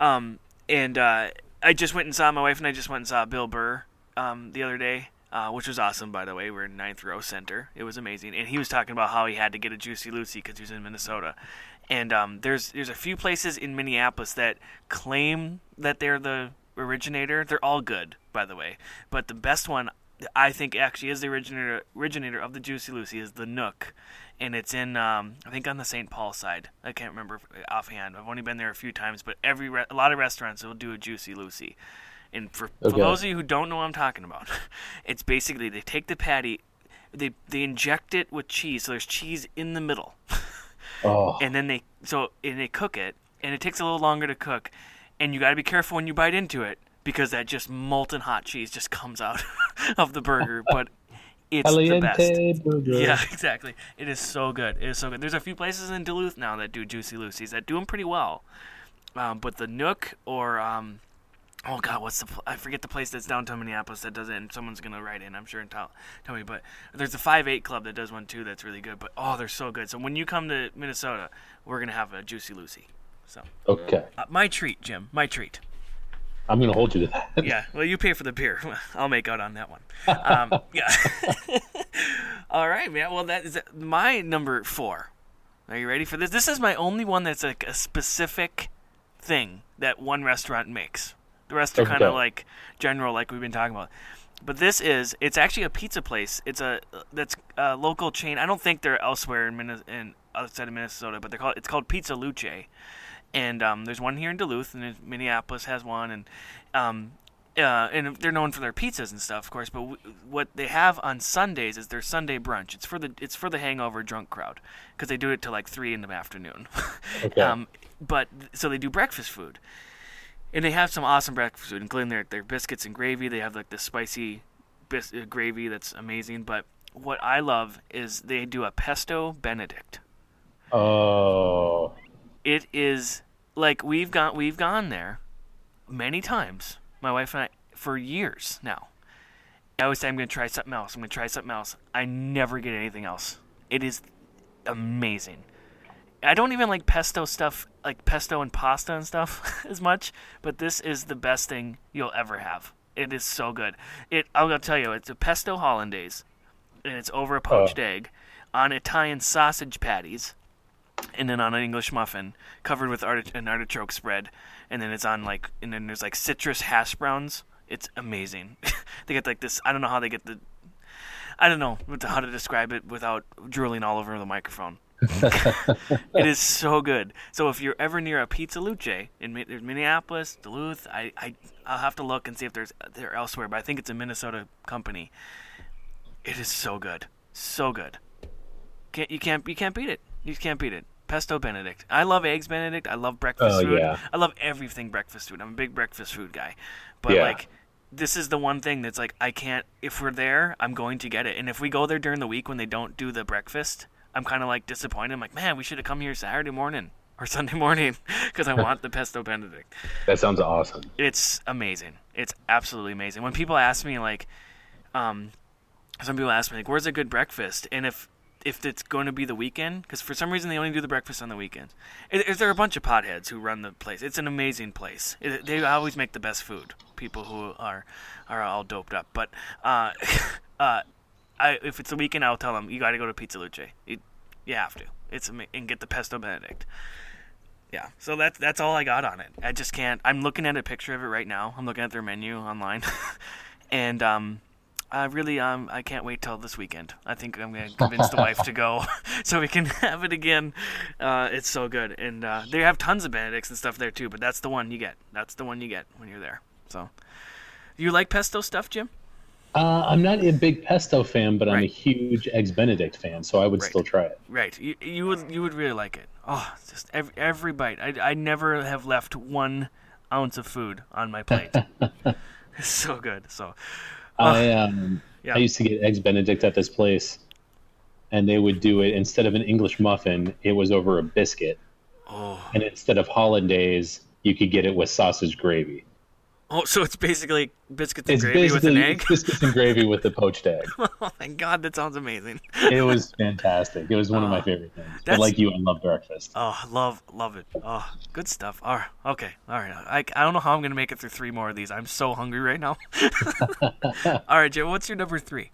Yeah. Um, and uh, I just went and saw my wife and I just went and saw Bill Burr um, the other day, uh, which was awesome. By the way, we're in ninth row center. It was amazing, and he was talking about how he had to get a Juicy Lucy because he was in Minnesota. And um, there's there's a few places in Minneapolis that claim that they're the originator. They're all good, by the way, but the best one I think actually is the originator originator of the Juicy Lucy is the Nook, and it's in um, I think on the St. Paul side. I can't remember offhand. I've only been there a few times, but every re- a lot of restaurants will do a Juicy Lucy. And for, for those of you who don't know what I'm talking about, it's basically they take the patty, they they inject it with cheese, so there's cheese in the middle, Oh, and then they so and they cook it, and it takes a little longer to cook, and you got to be careful when you bite into it because that just molten hot cheese just comes out of the burger, but it's the best. Burger. Yeah, exactly. It is so good. It is so good. There's a few places in Duluth now that do Juicy Lucy's that do them pretty well. Um, but the Nook or um, oh god, what's the pl- I forget the place that's downtown Minneapolis that does it. And someone's gonna write in, I'm sure, and tell tell me. But there's a Five Eight Club that does one too. That's really good. But oh, they're so good. So when you come to Minnesota, we're gonna have a Juicy Lucy. So Okay, uh, my treat, Jim. My treat. I'm gonna hold you to that. Yeah, well, you pay for the beer. I'll make out on that one. Um, yeah. All right, man. Well, that is my number four. Are you ready for this? This is my only one that's like a specific thing that one restaurant makes. The rest are kind of like general, like we've been talking about. But this is it's actually a pizza place. It's a that's a local chain. I don't think they're elsewhere in, Minnes- in outside of Minnesota, but they're called it's called Pizza Luce and um, there's one here in Duluth, and Minneapolis has one, and um, uh, and they're known for their pizzas and stuff, of course. But w- what they have on Sundays is their Sunday brunch. It's for the it's for the hangover drunk crowd because they do it till like three in the afternoon. Okay. um, but so they do breakfast food, and they have some awesome breakfast food, including their their biscuits and gravy. They have like this spicy bis- uh, gravy that's amazing. But what I love is they do a pesto Benedict Oh, it is like we've got we've gone there many times my wife and i for years now. I always say i'm going to try something else i'm going to try something else. I never get anything else. It is amazing. I don't even like pesto stuff like pesto and pasta and stuff as much but this is the best thing you'll ever have. It is so good. It i'm to tell you it's a pesto hollandaise and it's over a poached oh. egg on italian sausage patties and then on an English muffin covered with arti- an artichoke spread, and then it's on like, and then there's like citrus hash browns. It's amazing. they get like this. I don't know how they get the. I don't know how to describe it without drooling all over the microphone. it is so good. So if you're ever near a Pizza Luce in Minneapolis, Duluth, I, I I'll have to look and see if there's they're elsewhere, but I think it's a Minnesota company. It is so good, so good. Can't you can't you can't beat it. You can't beat it. Pesto Benedict. I love eggs Benedict. I love breakfast Oh, food. yeah. I love everything breakfast food. I'm a big breakfast food guy. But Yeah. like this is the one thing that's like I can't. If we're there, I'm going to get it. And if we go there during the week when they don't do the breakfast, I'm kind of like disappointed. I'm like, man, we should have come here Saturday morning or Sunday morning because I want the pesto benedict. That sounds awesome. It's amazing. It's absolutely amazing. When people ask me like, um, some people ask me like, "Where's a good breakfast?" and if if it's going to be the weekend, because for some reason they only do the breakfast on the weekends. Is, it, there a bunch of potheads who run the place. It's an amazing place. It, they always make the best food. People who are are all doped up. But uh, uh, I, if it's a weekend, I'll tell them you got to go to Pizza Luce. You, you have to. It's and get the pesto benedict. Yeah, so that's that's all I got on it. I just can't. I'm looking at a picture of it right now. I'm looking at their menu online, and um, I really um I can't wait till this weekend. I think I'm gonna convince the wife to go so we can have it again. Uh, it's so good, and uh, they have tons of Benedicts and stuff there too. But that's the one you get. That's the one you get when you're there. So, you like pesto stuff, Jim? Uh, I'm not a big pesto fan, but I'm a huge eggs Benedict fan, so I would Right. still try it. Right. You, you would you would really like it. Oh, just every, every bite. I, I never have left one ounce of food on my plate. it's so good. So, I um, Yeah. I used to get eggs Benedict at this place, and they would do it instead of an English muffin, it was over a biscuit, oh, and instead of hollandaise, you could get it with sausage gravy. Oh, so it's basically biscuits and It's gravy with an egg. biscuits and gravy with the poached egg. oh my god, that sounds amazing. It was fantastic. It was one of my favorite things. But like you, I love breakfast. Oh, love, love it. Oh, good stuff. All right, okay, all right. I, I don't know how I'm gonna make it through three more of these. I'm so hungry right now. all right, Jim. What's your number three?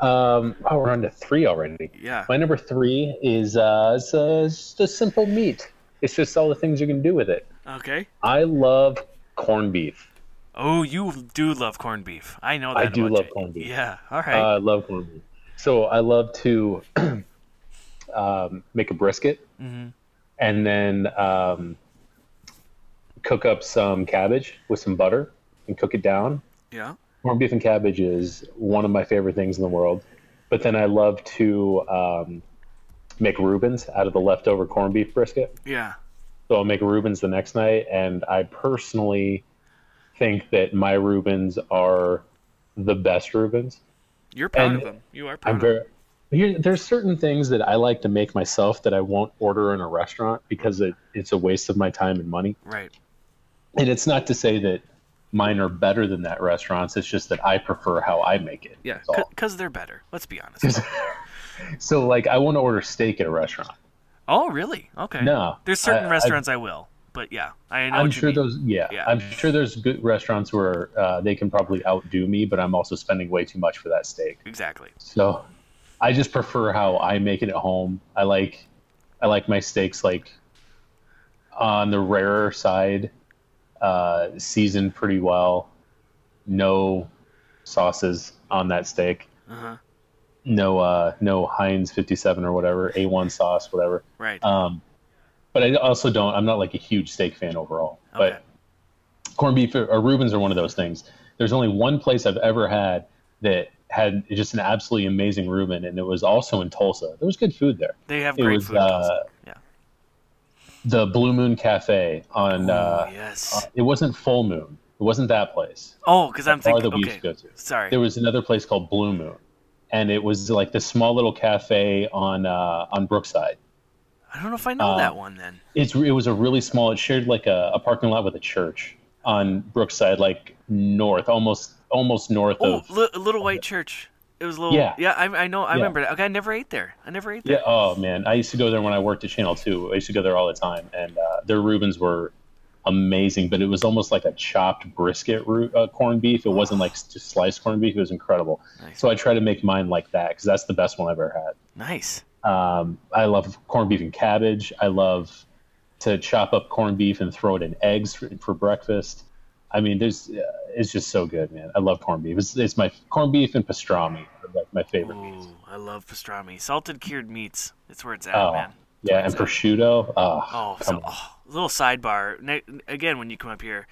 Um, oh, we're on to three already. Yeah. My number three is uh, it's, uh, just a simple meat. It's just all the things you can do with it. Okay. I love corned beef. Oh, you do love corned beef. I know that. I do love you. corned beef. Yeah. All Uh. I love corned beef. So I love to um, make a brisket Mm-hmm. and then um, cook up some cabbage with some butter and cook it down. yeah. Corned beef and cabbage is one of my favorite things in the world. But then I love to um, make Reubens out of the leftover corned beef brisket. Yeah. So I'll make Reubens the next night, and I personally think that my Reubens are the best Reubens. You're proud And of them. You are proud I'm of them. very. Here, there's certain things that I like to make myself that I won't order in a restaurant because it, it's a waste of my time and money. Right. And it's not to say that mine are better than that restaurant's. It's just that I prefer how I make it. Yeah. Because they're better. Let's be honest. So like, I won't order steak at a restaurant. Oh, really? Okay. No, There's certain I- I- restaurants I, will, but yeah, I know I'm sure mean. those. Yeah, Yeah. I'm sure there's good restaurants where uh, they can probably outdo me, but I'm also spending way too much for that steak. Exactly. So I just prefer how I make it at home. I like I like my steaks like on the rarer side, uh, seasoned pretty well. No sauces on that steak. Uh-huh. No uh, no Heinz 57 or whatever A1 sauce whatever. Right. Um, but I also don't. I'm not like a huge steak fan overall. Okay. But corned beef or, or Reubens are one of those things. There's only one place I've ever had that had just an absolutely amazing Reuben, and it was also in Tulsa. There was good food there. they have it great was, food. uh, yeah. The Blue Moon Cafe on. Oh, uh, yes. uh, it wasn't Full Moon. It wasn't that place. oh, because I'm thinking. that we Okay. used to go to. Sorry. There was another place called Blue Moon, and it was like this small little cafe on uh, on Brookside. I don't know if I know uh, that one then. It's it was a really small. It shared like a, a parking lot with a church on Brookside, like north, almost almost north Oh, of. li- a little white church. It was a little. Yeah. Yeah. I, I know. I Yeah. remember that. Okay. I never ate there. I never ate there. Yeah. Oh man, I used to go there when I worked at Channel Two. I used to go there all the time, and uh, their Reubens were amazing. But it was almost like a chopped brisket ru- uh, corned beef. It wasn't like just sliced corned beef. It was incredible. Nice. So I try to make mine like that because that's the best one I've ever had. Nice. Um, I love corned beef and cabbage. I love to chop up corned beef and throw it in eggs for, for breakfast. I mean, there's uh, it's just so good, man. I love corned beef. It's, it's my corned beef and pastrami like my favorite meats. Ooh, I love pastrami. Salted cured meats. That's where it's at, Oh, man. yeah, and That's where it's at. prosciutto. Oh, Oh, come so, oh, little sidebar. Again, when you come up here,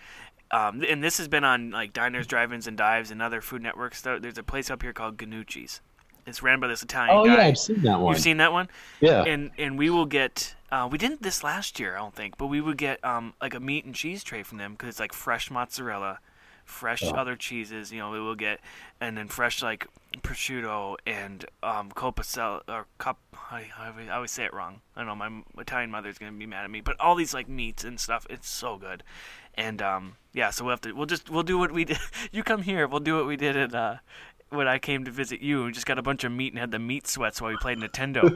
um, and this has been on like diners, drive-ins, and dives, and other food networks. Though there's a place up here called Gannucci's. It's ran by this Italian Oh guy. yeah, I've seen that one. You've seen that one? yeah. And and we will get. Uh, we didn't this last year, I don't think, but we would get um, like a meat and cheese tray from them because it's like fresh mozzarella, fresh Oh. other cheeses. You know, we will get, and then fresh like prosciutto and um, copacella or cup. I, I always- say it wrong. I know my Italian mother's gonna be mad at me, but all these like meats and stuff. It's so good, and um, yeah. So we'll have to. We'll just we'll do what we did. you come here. We'll do what we did at. Uh, when I came to visit you, we just got a bunch of meat and had the meat sweats while we played Nintendo.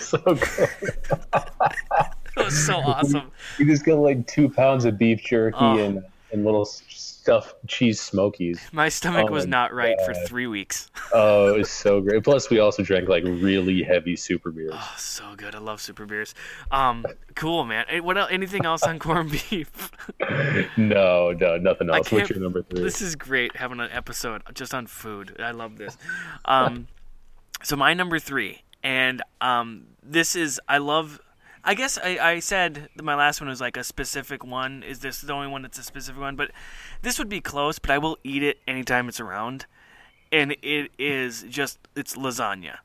so good. it was so awesome. You just got like two pounds of beef jerky Oh. and and little stuffed cheese smokies. My stomach Oh was not right for three weeks. Oh, it was so great. Plus, we also drank like really heavy super beers. Oh, so good. I love super beers. Um, cool, man. What else? Anything else on corned beef? No, no, nothing else. What's your number three? This is great having an episode just on food. I love this. Um, so my number three, and um, this is I love. I guess I, I said my last one was like a specific one. Is this the only one that's a specific one? But this would be close. But I will eat it anytime it's around, and it is just it's lasagna.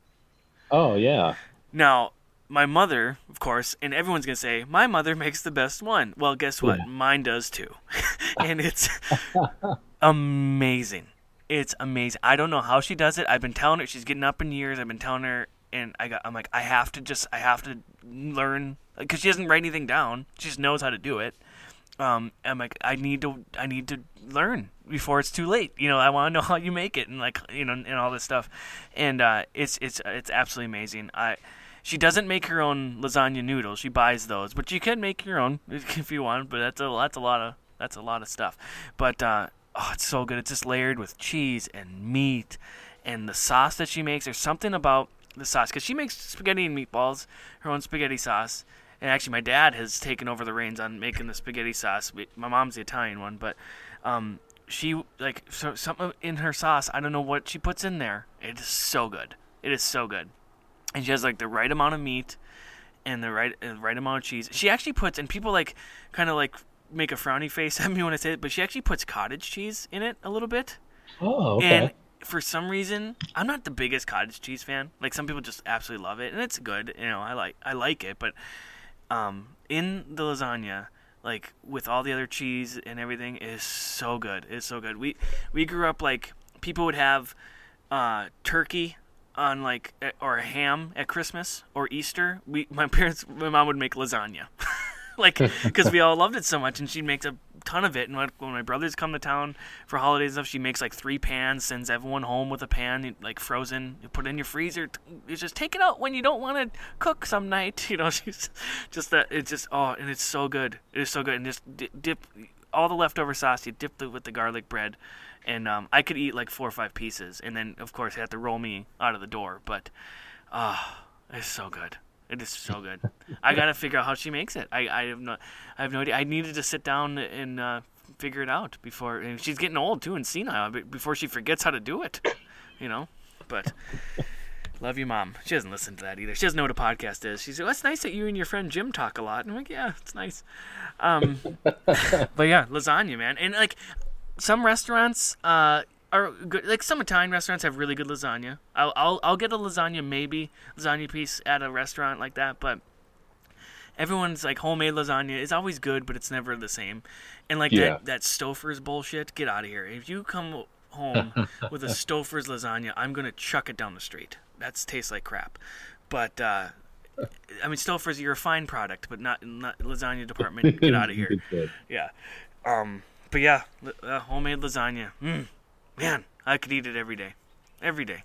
Oh yeah. Now, my mother, of course, and everyone's going to say, my mother makes the best one. Well, guess what? Yeah. Mine does too. and it's amazing. It's amazing. I don't know how she does it. I've been telling her, she's getting up in years. I've been telling her, and I got, I'm like, I have to just, I have to learn, because she doesn't write anything down. She just knows how to do it. Um, I'm like, I need to, I need to learn before it's too late. You know, I want to know how you make it, and like, you know, and all this stuff. And uh, it's, it's, it's absolutely amazing. I, she doesn't make her own lasagna noodles. She buys those, but you can make your own if you want. But that's a that's a lot of that's a lot of stuff. But uh, oh, it's so good. It's just layered with cheese and meat, and the sauce that she makes. There's something about the sauce because she makes spaghetti and meatballs, her own spaghetti sauce. And actually, my dad has taken over the reins on making the spaghetti sauce. My mom's the Italian one, but um, she like so something in her sauce. I don't know what she puts in there. It is so good. It is so good and she has like the right amount of meat and the right uh, right amount of cheese. She actually puts and people like kind of like make a frowny face at me when I say it, but she actually puts cottage cheese in it a little bit. Oh, okay. And for some reason, I'm not the biggest cottage cheese fan. Like some people just absolutely love it, and it's good. You know, I like I like it, but um, in the lasagna, like with all the other cheese and everything, is so good. It's so good. We we grew up like people would have uh, turkey on like or a ham at Christmas or Easter. We my parents, my mom would make lasagna, like because we all loved it so much, and she'd make a ton of it. And when, when my brothers come to town for holidays and stuff, she makes like three pans, sends everyone home with a pan like frozen. You put it in your freezer. You just take it out when you don't want to cook some night. You know, she's just that. It's just oh, and it's so good. It is so good, and just di- dip all the leftover sauce. You dip it with the garlic bread and um, I could eat like four or five pieces, and then of course they have to roll me out of the door. But ah, it's so good. It is so good. I gotta figure out how she makes it. I, I have no, I have no idea. I needed to sit down and uh, figure it out before. And she's getting old too and senile. Before she forgets how to do it, you know. But love you, mom. She doesn't listen to that either. She doesn't know what a podcast is. She said, "Well, it's nice that you and your friend Jim talk a lot." And I'm like, "Yeah, it's nice." Um, but yeah, lasagna, man, and like some restaurants uh, are good. Like some Italian restaurants have really good lasagna. I'll, I'll I'll get a lasagna maybe lasagna piece at a restaurant like that, but everyone's like homemade lasagna is always good, but it's never the same. And like Yeah. that that Stouffer's bullshit, get out of here. If you come home with a Stouffer's lasagna, I'm gonna chuck it down the street. That's tastes like crap. But uh, I mean, Stouffer's you're a fine product, but not not lasagna department. Get out of here. Yeah. Um. But yeah, uh, homemade lasagna. Mm. Man, I could eat it every day, every day.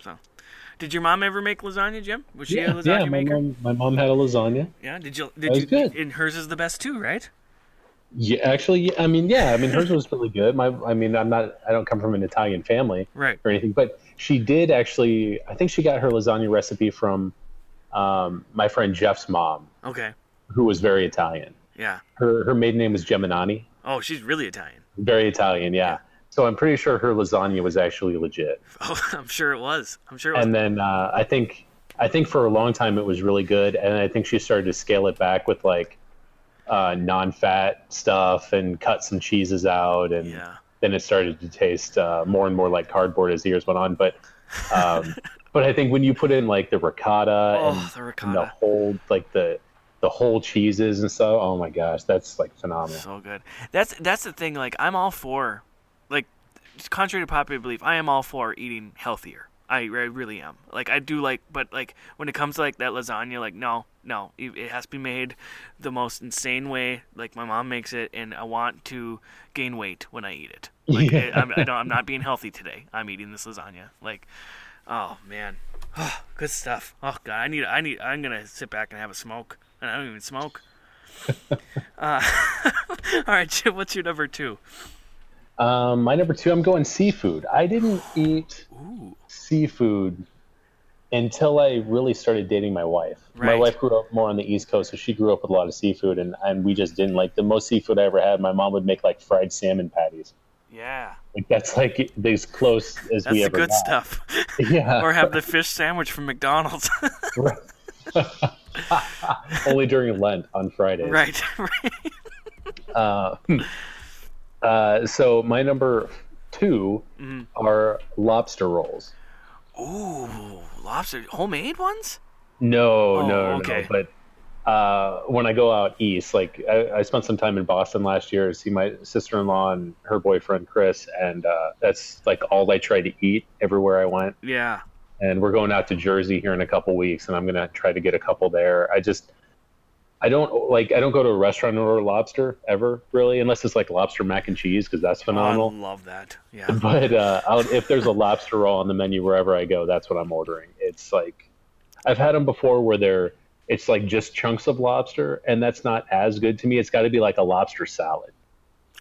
So, did your mom ever make lasagna, Jim? Was she a lasagna yeah. My maker? mom, my mom had a lasagna. Yeah. Did you? Did you? good. And hers is the best too, right? Yeah, actually, I mean, yeah, I mean, hers was really good. My, I mean, I'm not, I don't come from an Italian family Right. or anything, but she did actually. I think she got her lasagna recipe from um, my friend Jeff's mom, Okay. who was very Italian. Yeah. Her her maiden name was Geminani, Oh, she's really Italian. very Italian, yeah. So I'm pretty sure her lasagna was actually legit. Oh, I'm sure it was. I'm sure it was. And then uh, I think I think for a long time it was really good, and I think she started to scale it back with like uh, non-fat stuff and cut some cheeses out, and yeah. then it started to taste uh, more and more like cardboard as the years went on. But um, but I think when you put in like the ricotta Oh, and, the and the whole like the the whole cheeses and stuff, oh my gosh, that's like phenomenal. So good. That's that's the thing. Like I'm all for contrary to popular belief, I am all for eating healthier. I, I really am. Like I do like, but like when it comes to like that lasagna, like no, no, it has to be made the most insane way, like my mom makes it, and I want to gain weight when I eat it. Like Yeah. I, I'm, I don't, I'm not being healthy today. I'm eating this lasagna. Like, oh man, oh, good stuff. Oh god, I need, I need, I'm gonna sit back and have a smoke, and I don't even smoke. uh, all right, Jim, what's your number two? Um, my number two, I'm going seafood. I didn't eat Ooh, seafood until I really started dating my wife. Right. My wife grew up more on the East Coast, so she grew up with a lot of seafood, and, and we just didn't like the most seafood I ever had. My mom would make like fried salmon patties. yeah, Like that's like as close as that's we the ever good got. stuff. Yeah. or have the fish sandwich from McDonald's. Only during Lent on Fridays. right, right. Uh, uh, so my number 2 Mm-hmm. are lobster rolls. Ooh, lobster, homemade ones? No, Oh, no, no, okay. no. But uh, when I go out east, like I, I spent some time in Boston last year to see my sister-in-law and her boyfriend Chris, and uh, that's like all I try to eat everywhere I went. Yeah. And we're going out to Jersey here in a couple weeks, and I'm gonna try to get a couple there. I just I don't like I don't go to a restaurant and order lobster ever really, unless it's like lobster mac and cheese because that's phenomenal. I love that. Yeah. But uh, if there's a lobster roll on the menu wherever I go, that's what I'm ordering. It's like I've had them before where they're it's like just chunks of lobster, and that's not as good to me. It's got to be like a lobster salad,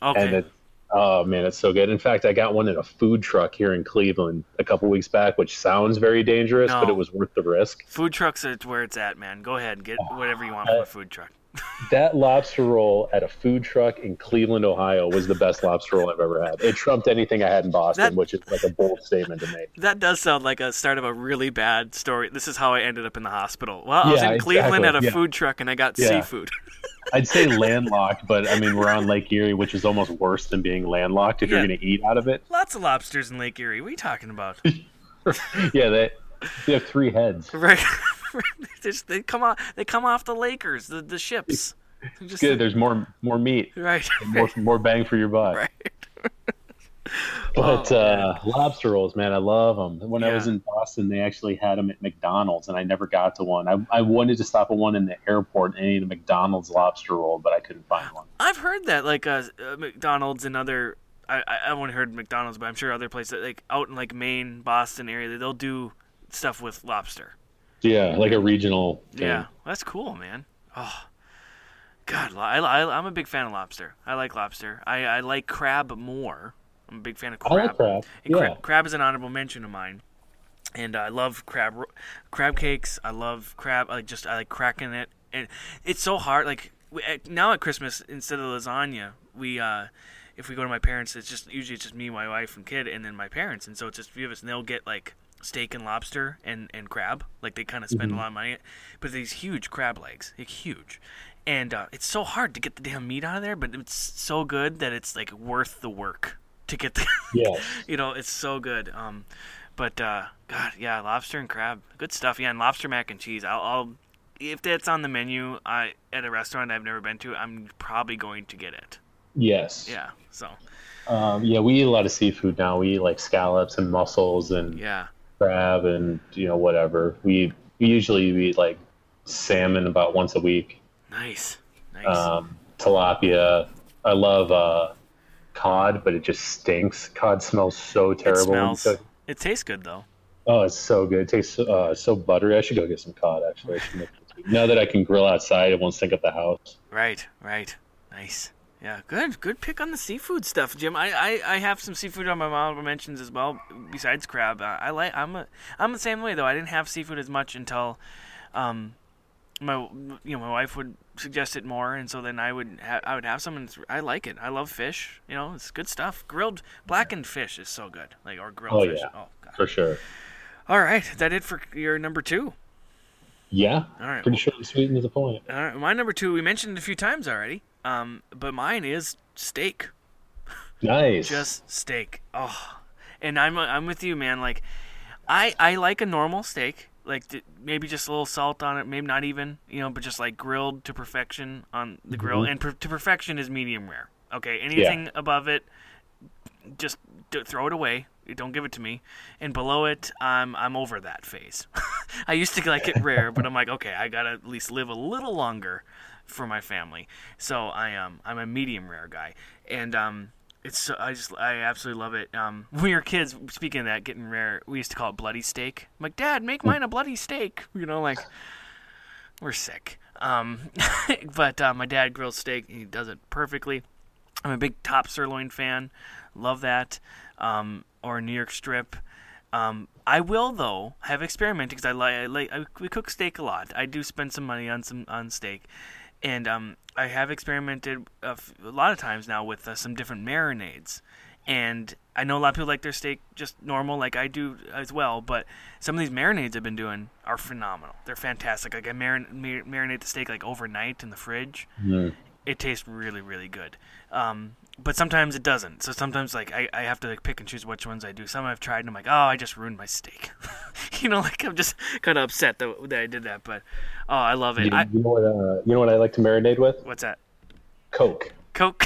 and Okay. it, oh man, it's so good. In fact, I got one in a food truck here in Cleveland a couple weeks back, which sounds very dangerous, but it was worth the risk. Food trucks are where it's at, man. Go ahead and get whatever you want Uh, from a food truck. That lobster roll at a food truck in Cleveland, Ohio, was the best lobster roll I've ever had. It trumped anything I had in Boston, That- which is like a bold statement to make. That does sound like a start of a really bad story. This is how I ended up in the hospital. Well, I was Yeah, in Cleveland exactly, at a yeah. food truck and I got Yeah. seafood. I'd say landlocked, but I mean we're on Lake Erie, which is almost worse than being landlocked if you're going to eat out of it. Lots of lobsters in Lake Erie. What are you talking about? Yeah, they they have three heads. right. they, just, they come off. They come off the Lakers, the the ships. Just, Good. There's more more meat, right. more more bang for your buck. Right. But Oh, uh, lobster rolls, man, I love them. When I was in Boston, they actually had them at McDonald's, and I never got to one. I, I wanted to stop at one in the airport and eat a McDonald's lobster roll, but I couldn't find one. I've heard that like uh, uh, McDonald's and other. I I only heard McDonald's, but I'm sure other places like out in like Maine, Boston area, they'll do stuff with lobster. Yeah, like a regional. Thing. Yeah, that's cool, man. Oh, God, I, I, I'm a big fan of lobster. I like lobster. I, I like crab more. I'm a big fan of I crab. like crab. And Yeah. crab, crab is an honorable mention of mine. And I love crab crab cakes. I love crab. I like just I like cracking it, and it's so hard. Like now at Christmas, instead of lasagna, we uh, if we go to my parents, it's just usually it's just me, my wife, and kid, and then my parents, and so it's just a few of us, and they'll get like steak and lobster and and crab. Like they kind of spend a lot of money, but these huge crab legs, like huge. And uh, it's so hard to get the damn meat out of there, but it's so good that it's like worth the work to get the Yes. you know, it's so good. Um, but uh, God, yeah, lobster and crab, good stuff. Yeah, and lobster mac and cheese. I'll, I'll if that's on the menu, I at a restaurant I've never been to, I'm probably going to get it. Yes. Yeah. So Um, yeah, we eat a lot of seafood now. We eat like scallops and mussels and yeah, crab and you know whatever. We, we usually eat like salmon about once a week. nice, nice. Um, tilapia. I love uh, cod, but it just stinks. Cod smells so terrible. you smells. It tastes good though. Oh, it's so good. It tastes uh, so buttery. I should go get some cod. Actually, I should make it. now that I can grill outside, it won't stink up the house. Right, right. Nice. Yeah, good, good pick on the seafood stuff, Jim. I, I, I have some seafood on my honorable mentions as well, besides crab. Uh, I like. I'm a, I'm the same way though. I didn't have seafood as much until, um, my you know my wife would suggest it more, and so then I would ha- I would have some, and I like it. I love fish. You know, it's good stuff. Grilled blackened fish is so good. Like or grilled Oh, fish. yeah. Oh god. For sure. All right, is that it for your number two? Yeah. All right. Pretty sure sweet and to the point. All right, my number two we mentioned it a few times already. Um, but mine is steak. Nice. just steak. Oh, and I'm I'm with you, man. Like, I I like a normal steak, like th- maybe just a little salt on it, maybe not even, you know, but just like grilled to perfection on the grill, and per- to perfection is medium rare. Okay, anything above it, just d- throw it away. Don't give it to me. And below it, I'm I'm over that phase. I used to like it rare, but I'm like, okay, I gotta at least live a little longer for my family. So I um I'm a medium rare guy, and um it's so, I just I absolutely love it. Um, when we were kids, speaking of that, getting rare, we used to call it bloody steak. I'm like, Dad, make mine a bloody steak. You know, like we're sick. Um, but uh, my dad grills steak. He does it perfectly. I'm a big top sirloin fan. Love that. Um, or New York strip. Um, I will though have experimented because I like I cook steak a lot. I do spend some money on some on steak, and um, I have experimented a, f- a lot of times now with uh, some different marinades. And I know a lot of people like their steak just normal, like I do as well. But some of these marinades I've been doing are phenomenal. They're fantastic. Like I marin- mar- marinate the steak like overnight in the fridge. It tastes really, really good. Um, but sometimes it doesn't. So sometimes like I, I have to like pick and choose which ones I do. Some I've tried and I'm like, oh, I just ruined my steak. you know, like I'm just kind of upset that, that I did that. But oh, I love it. You, I, you know what? Uh, you know what I like to marinate with? what's that? Coke. Coke?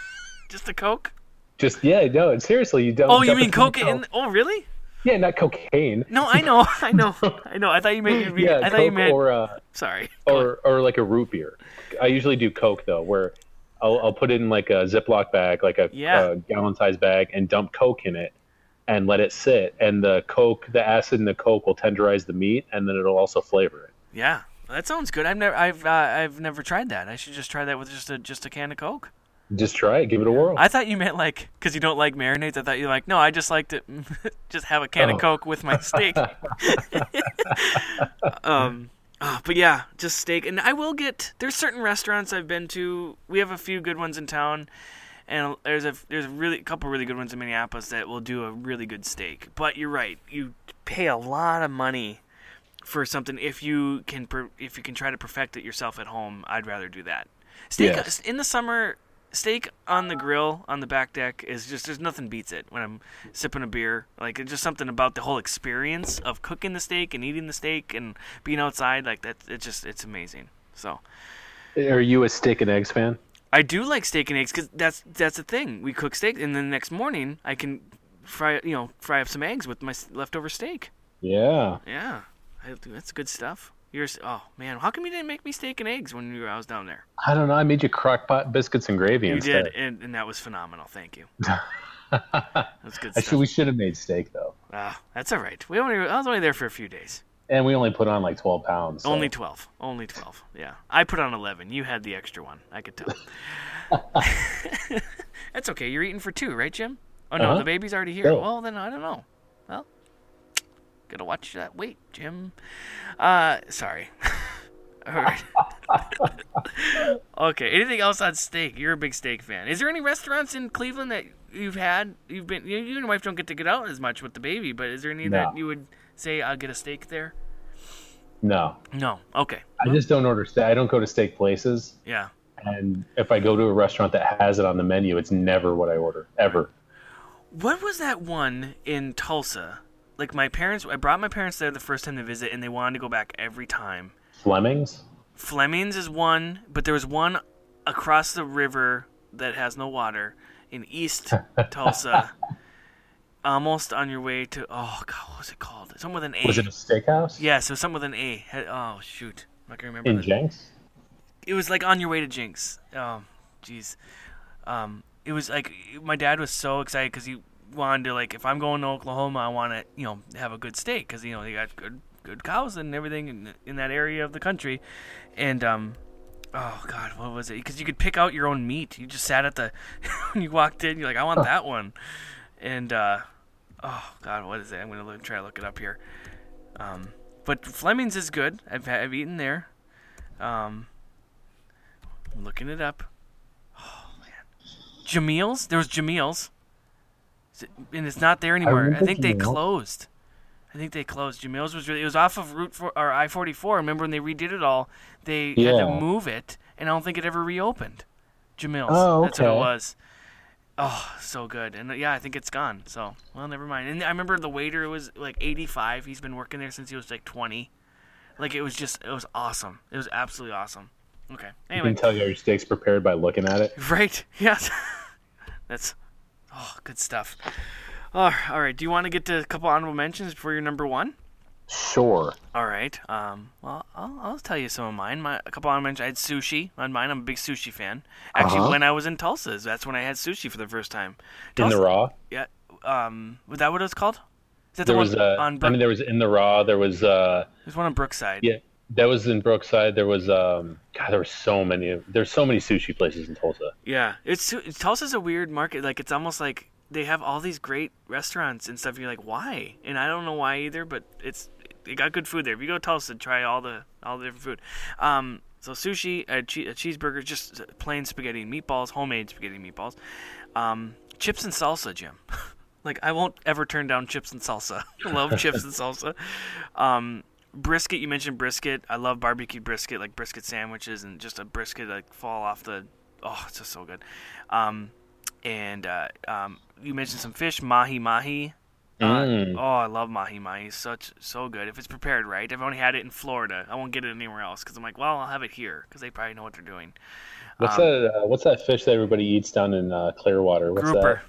just a Coke? Just yeah, no, seriously, you don't. Oh, you mean Coke? in In, oh, really? Yeah, not cocaine. No, I know, I know, I know. I thought you meant. Yeah, I thought you meant. or uh, sorry. Or or like a root beer. I usually do Coke though, where I'll, I'll put it in like a Ziploc bag, like a, Yeah. a gallon size bag, and dump Coke in it, and let it sit. And the Coke, the acid in the Coke will tenderize the meat, and then it'll also flavor it. Yeah, that sounds good. I've never, I've, uh, I've never tried that. I should just try that with just a, just a can of Coke. Just try it, give it a whirl. I thought you meant like because you don't like marinades. I thought you like no. I just like to just have a can Oh. of Coke with my steak. um, ah, but yeah, just steak. And I will get. There's certain restaurants I've been to. We have a few good ones in town, and there's a there's a really couple really good ones in Minneapolis that will do a really good steak. But you're right. You pay a lot of money for something if you can if you can try to perfect it yourself at home. I'd rather do that. Steak Yes. in the summer. Steak on the grill on the back deck is just there's nothing beats it when I'm sipping a beer. Like it's just something about the whole experience of cooking the steak and eating the steak and being outside like that. It's just it's amazing. So Are you a steak and eggs fan? I do like steak and eggs because that's that's the thing. We cook steak and then the next morning I can fry you know fry up some eggs with my leftover steak. Yeah. Yeah, I, that's good stuff. You're oh man, how come you didn't make me steak and eggs when you were, I was down there? I don't know. I made you crock pot biscuits and gravy You instead. did, and, and that was phenomenal. Thank you. That's good Actually, stuff. we should have made steak though, Ah, that's all right. We only I was only there for a few days. and we only put on like twelve pounds. so- Only twelve. Only twelve. Yeah, I put on eleven. You had the extra one. I could tell. that's okay. You're eating for two, right, Jim? Oh no, Uh-huh. the baby's already here. No. Well, then I don't know. Well, gotta watch that weight, Jim. Uh, sorry. All right. okay. Anything else on steak? You're a big steak fan. Is there any restaurants in Cleveland that you've had? You've been. You, you and your wife don't get to get out as much with the baby, but is there any No. that you would say I'll get a steak there? No, No. Okay. I just don't order steak. I don't go to steak places, Yeah. and if I go to a restaurant that has it on the menu, it's never what I order ever. What was that one in Tulsa? Like my parents, I brought my parents there the first time to visit, and they wanted to go back every time. Fleming's. Fleming's is one, but there was one across the river that has no water in East Tulsa, almost on your way to. Oh God, what was it called? Something with an A. Was it a steakhouse? Yeah, so something with an A. Oh shoot, I'm not gonna remember. In Jenks. it was like on your way to Jenks. Oh, jeez. Um, it was like my dad was so excited because he wanted to like if I'm going to Oklahoma, I want to you know have a good steak because you know they got good good cows and everything in, in that area of the country, and um. Oh God, what was it? Because you could pick out your own meat. You just sat at the when you walked in. You're like, I want that one, and uh, oh God, what is it? I'm gonna look, try to look it up here. Um, but Fleming's is good. I've I've eaten there. Um, I'm looking it up. Oh man, Jamil's. There was Jamil's, and it's not there anymore. I, remember think they closed. I think they closed. Jamil's was really. It was off of Route 4 or I forty four. Remember when they redid it all? They had to move it, and I don't think it ever reopened. Jamil's. Oh, That's what it was. Oh, so good. And uh, yeah, I think it's gone. So, well, never mind. And I remember the waiter was like 85. He's been working there since he was like 20. Like it was just, it was awesome. It was absolutely awesome. Okay. You can tell your steak's prepared by looking at it. right? Yes. That's, oh, good stuff. Oh, all right. Do you want to get to a couple honorable mentions before your number one? Sure. All right. Um, well, I'll, I'll tell you some of mine. My a couple honorable mentions. I had sushi on mine. I'm a big sushi fan. Actually, Uh-huh. when I was in Tulsa, that's when I had sushi for the first time. In the raw. Yeah. Um, was that what it was called? Is that There the was one uh, on I mean, there was in the raw. There was uh, There's one on Brookside. yeah, that was in Brookside. There was um, God, there were so many. There's so many sushi places in Tulsa. Yeah, it's Tulsa's a weird market. Like it's almost like they have all these great restaurants and stuff. You're like, why? And I don't know why either, but it's they got good food there. If you go to Tulsa, try all the all the different food. Um, so sushi, a, che- a cheeseburger, just plain spaghetti and meatballs, homemade spaghetti and meatballs, um, chips and salsa, Jim. like I won't ever turn down chips and salsa. I love chips and salsa. Um, brisket, you mentioned brisket. I love barbecue brisket, like brisket sandwiches and just a brisket like fall off the. Oh, it's just so good. Um, and uh, um, you mentioned some fish, mahi mahi. Uh, Mm. Oh, I love mahi mahi. Such so good if it's prepared right. I've only had it in Florida. I won't get it anywhere else because I'm like, well, I'll have it here because they probably know what they're doing. What's Um, that? Uh, what's that fish that everybody eats down in uh, Clearwater? What's Grouper. that?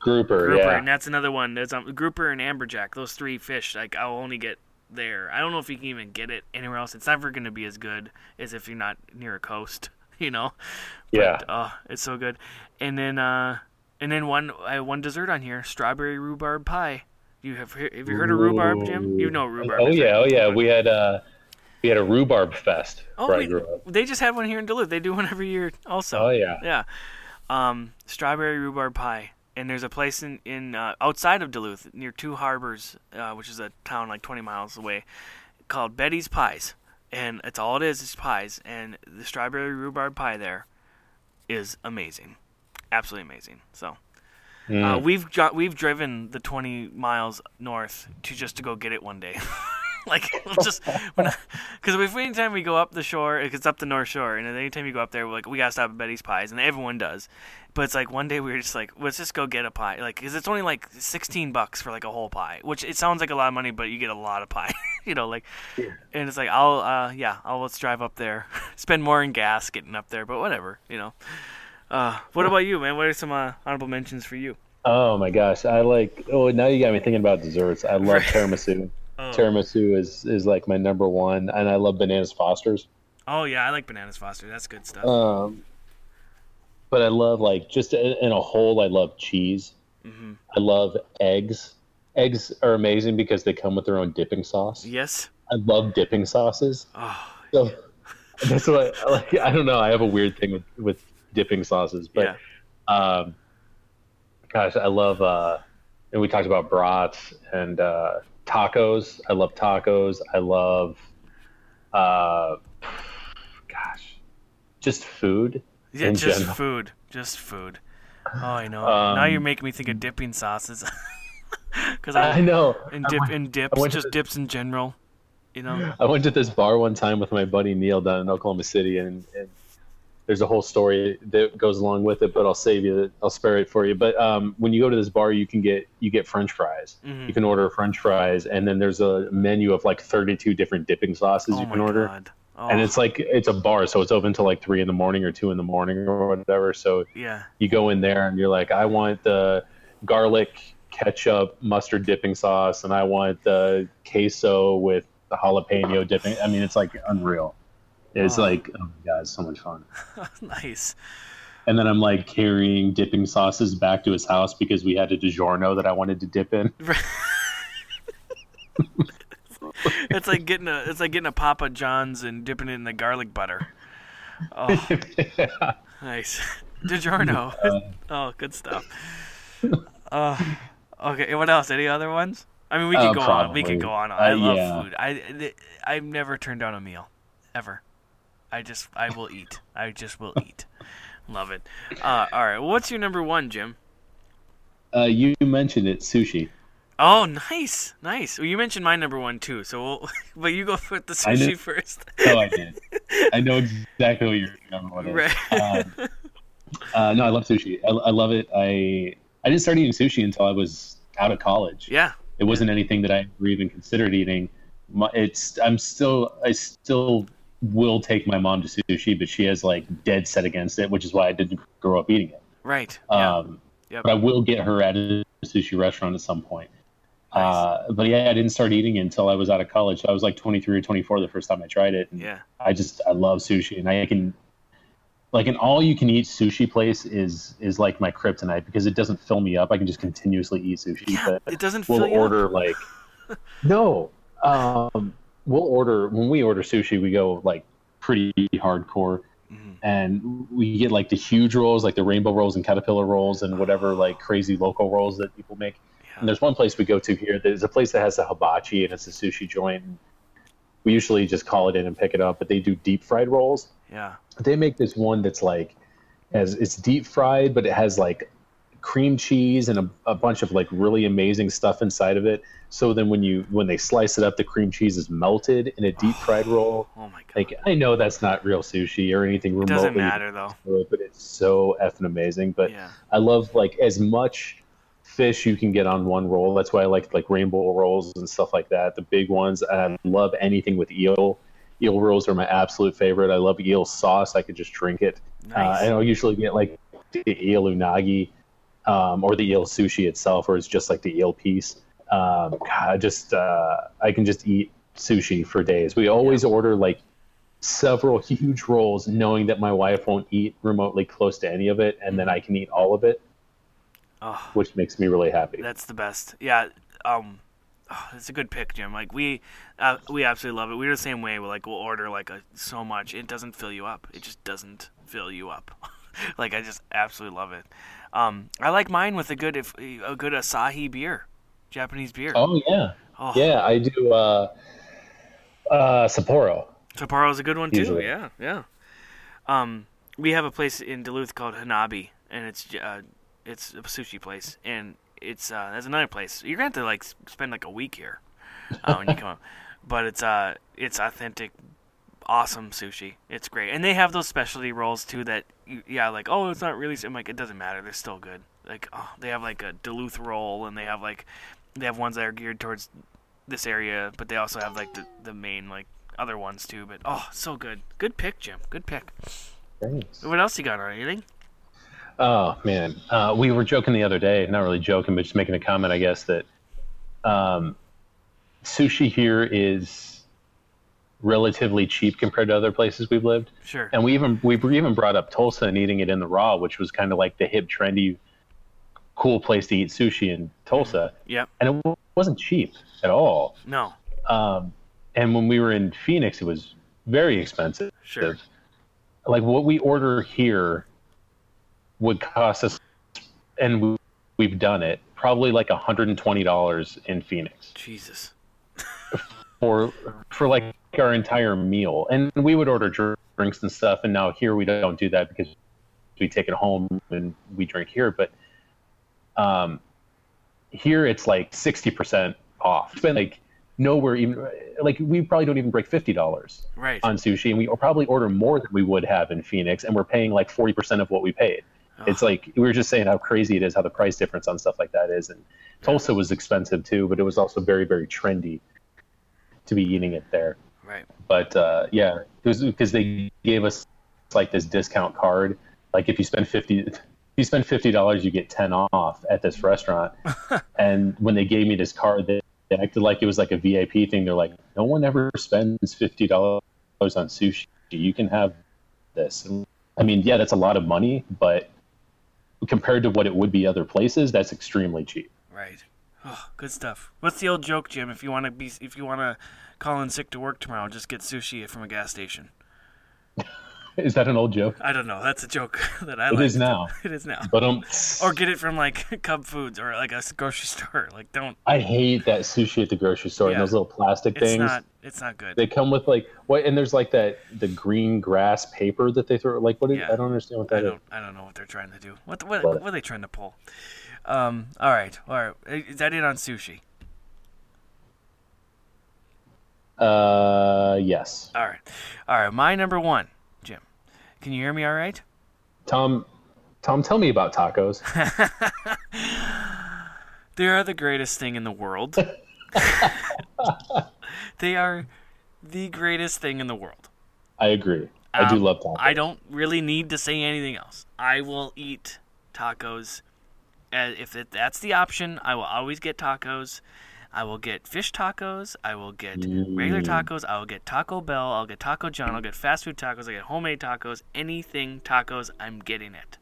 Grouper. Grouper, yeah. and that's another one. That's um, grouper and amberjack. Those three fish, like I'll only get there. I don't know if you can even get it anywhere else. It's never going to be as good as if you're not near a coast, you know. Yeah. But, oh, it's so good. And then, uh, and then one, I one dessert on here: strawberry rhubarb pie. You have have you heard of rhubarb, Jim? You know rhubarb. Oh yeah, oh yeah. We had uh, we had a rhubarb fest Oh, where I wait, grew up. they just had one here in Duluth. They do one every year, also. Oh yeah. Yeah. Um, strawberry rhubarb pie. And there's a place in, in uh, outside of Duluth, near Two Harbors, uh, which is a town like 20 miles away, called Betty's Pies. And it's all it is, is pies. And the strawberry rhubarb pie there is amazing. Absolutely amazing. So uh, Mm. we've dri- we've driven the 20 miles north to just to go get it one day. like we'll just because if anytime we go up the shore, it's up the North Shore, and anytime you go up there, we're like we gotta stop at Betty's Pies, and everyone does. But it's like one day we were just like, let's just go get a pie, like because it's only like 16 bucks for like a whole pie, which it sounds like a lot of money, but you get a lot of pie, you know, like. And it's like I'll uh yeah I'll let's drive up there, spend more in gas getting up there, but whatever, you know. Uh, what about you, man? What are some uh, honorable mentions for you? Oh my gosh, I like. Oh, now you got me thinking about desserts. I love tiramisu. Oh. Tiramisu is is like my number one, and I love bananas Fosters. Oh yeah, I like bananas Foster. That's good stuff. Um, but I love like just in in a whole, I love cheese. hmm I love eggs. Eggs are amazing because they come with their own dipping sauce. Yes. I love dipping sauces. Oh So that's what I like. I don't know. I have a weird thing with, with dipping sauces, but yeah. um, gosh, I love. Uh, and we talked about brats and uh, tacos. I love tacos. I love. Uh, gosh, just food. Yeah, just general. food. Just food. Oh, I know. Um, now you're making me think of dipping sauces. Because I I know. and dip went- and dips, just the- dips in general. You know. I went to this bar one time with my buddy Neil down in Oklahoma City, and, and there's a whole story that goes along with it. But I'll save you. I'll spare it for you. But um, when you go to this bar, you can get you get French fries. Mhm. You can order French fries, and then there's a menu of like 32 different dipping sauces Oh you can order. god. Oh, And it's like it's a bar, so it's open till like three in the morning or two in the morning or whatever. So yeah. you go in there and you're like, I want the garlic ketchup mustard dipping sauce, and I want the queso with the jalapeno dipping. I mean, it's like unreal. It's Oh. like, oh my god, it's so much fun. nice. And then I'm like carrying dipping sauces back to his house because we had a DiGiorno that I wanted to dip in. It's like getting a it's like getting a Papa John's and dipping it in the garlic butter. Oh, nice. DiGiorno. oh, good stuff. Uh, okay, what else? Any other ones? I mean, we could Uh, go on. We could go on. I Uh, love yeah. food. I I've never turned down a meal, ever. I just I will eat. I just will eat. Love it. Uh, all right. What's your number one, Jim? Uh, you mentioned it, sushi. Oh, nice, nice. Well, you mentioned my number one too, so we'll, but you go with the sushi first. Oh, I did. I know exactly what your number one is. Right. Um, uh, no, I love sushi. I, I love it. I I didn't start eating sushi until I was out of college. yeah. It wasn't anything that I ever even considered eating. My, it's I'm still I still will take my mom to sushi, but she has like dead set against it, which is why I didn't grow up eating it. Right. Yeah. Um, Yep. But I will get her at a sushi restaurant at some point. Uh, but yeah, I didn't start eating it until I was out of college. So I was like 23 or 24 the first time I tried it. And Yeah. I just I love sushi, and I can like an all you can eat sushi place is is like my kryptonite because it doesn't fill me up. I can just continuously eat sushi. Yeah, but it doesn't we'll fill you up. order like no. Um, we'll order when we order sushi. We go like pretty hardcore, Mhm. and we get like the huge rolls, like the rainbow rolls and caterpillar rolls, and whatever like crazy local rolls that people make. And there's one place we go to here. There's a place that has a hibachi, and it's a sushi joint. We usually just call it in and pick it up, but they do deep fried rolls Yeah. they make this one that's like has it's deep fried but it has like cream cheese and a, a bunch of like really amazing stuff inside of it so then when you when they slice it up the cream cheese is melted in a deep fried roll Oh my god. like i know that's not real sushi or anything it remotely doesn't matter though. but it's so effing amazing but Yeah. I love like as much fish you can get on one roll. That's why I like like rainbow rolls and stuff like that, the big ones. I love anything with eel. Eel rolls are my absolute favorite. I love eel sauce. I could just drink it. Uh, Nice. and I'll usually get like the eel unagi um, or the eel sushi itself, or it's just like the eel piece. Um, God, I just uh, I can just eat sushi for days. We always order like several huge rolls, knowing that my wife won't eat remotely close to any of it, and then I can eat all of it, Oh, which makes me really happy. that's the best. Yeah. Um, oh, it's a good pick, Jim. Like we, uh, we absolutely love it. We're the same way. We like we'll order like a so much. It doesn't fill you up. It just doesn't fill you up. like I just absolutely love it. Um, I like mine with a good if a good Asahi beer, Japanese beer. Oh yeah, Oh. yeah. I do uh, uh, Sapporo. is a good one too. Usually. Yeah, yeah. Um, we have a place in Duluth called Hanabi, and it's uh, it's a sushi place, and it's uh, there's another place. You're gonna have to like spend like a week here uh, when you come up, but it's uh, it's authentic, awesome sushi. It's great, and they have those specialty rolls too. That you, yeah, like oh, it's not really. I'm like it doesn't matter. They're still good. Like oh, they have like a Duluth roll, and they have like they have ones that are geared towards this area, but they also have like the, the main like other ones too. But oh, so good. Good pick, Jim. Good pick. Thanks. What else you got on anything? Oh man, uh, we were joking the other day. Not really joking, but just making a comment. I guess that um, sushi here is relatively cheap compared to other places we've lived. Sure. And we even we even brought up Tulsa and eating it in the raw, which was kind of like the hip, trendy, cool place to eat sushi in Tulsa. Yeah. And it wasn't cheap at all. No. Um, and when we were in Phoenix, it was very expensive. Sure. Like what we order here would cost us, and we, we've done it, probably like $120 in Phoenix Jesus. for for like our entire meal. And we would order drinks and stuff. And now here we don't do that because we take it home and we drink here. But um, here it's like sixty percent off. It's been like nowhere even like we probably don't even break fifty dollars Right. on sushi, and we probably order more than we would have in Phoenix, and we're paying like forty percent of what we paid. It's like we were just saying how crazy it is, how the price difference on stuff like that is. And Tulsa was expensive too, but it was also very, very trendy to be eating it there. right. But uh, yeah, because they gave us like this discount card. Like if you spend fifty, if you spend fifty dollars, you get ten off at this mm-hmm. restaurant. and when they gave me this card, they, they acted like it was like a VIP thing. They're like, no one ever spends fifty dollars on sushi. You can have this. And, I mean, yeah, that's a lot of money, but compared to what it would be other places, that's extremely cheap. Right. Oh, good stuff. What's the old joke, Jim? If you want to be, if you want to call in sick to work tomorrow, just get sushi from a gas station. Is that an old joke? I don't know. That's a joke that I It like. is now. It is now. But um, Or get it from like Cub Foods or like a grocery store. Like don't. I hate that sushi at the grocery store Yeah. and those little plastic It's things. not. It's not good. They come with like what? And there's like that the green grass paper that they throw. Like what? Is, Yeah. I don't understand what I don't. I don't know what they're trying to do. What? What? What? What are they trying to pull? Um. All right. All right. Is that it on sushi? Uh, yes. All right. All right. My number one. Can you hear me? All right. Tom, Tom, tell me about tacos. They are the greatest thing in the world. they are the greatest thing in the world. I agree. I do Um, love tacos. I don't really need to say anything else. I will eat tacos uh, if it, that's the option, I will always get tacos. I will get fish tacos. I will get regular mm. tacos. I will get Taco Bell. I'll get Taco John. I'll get fast food tacos. I get homemade tacos. Anything tacos, I'm getting it.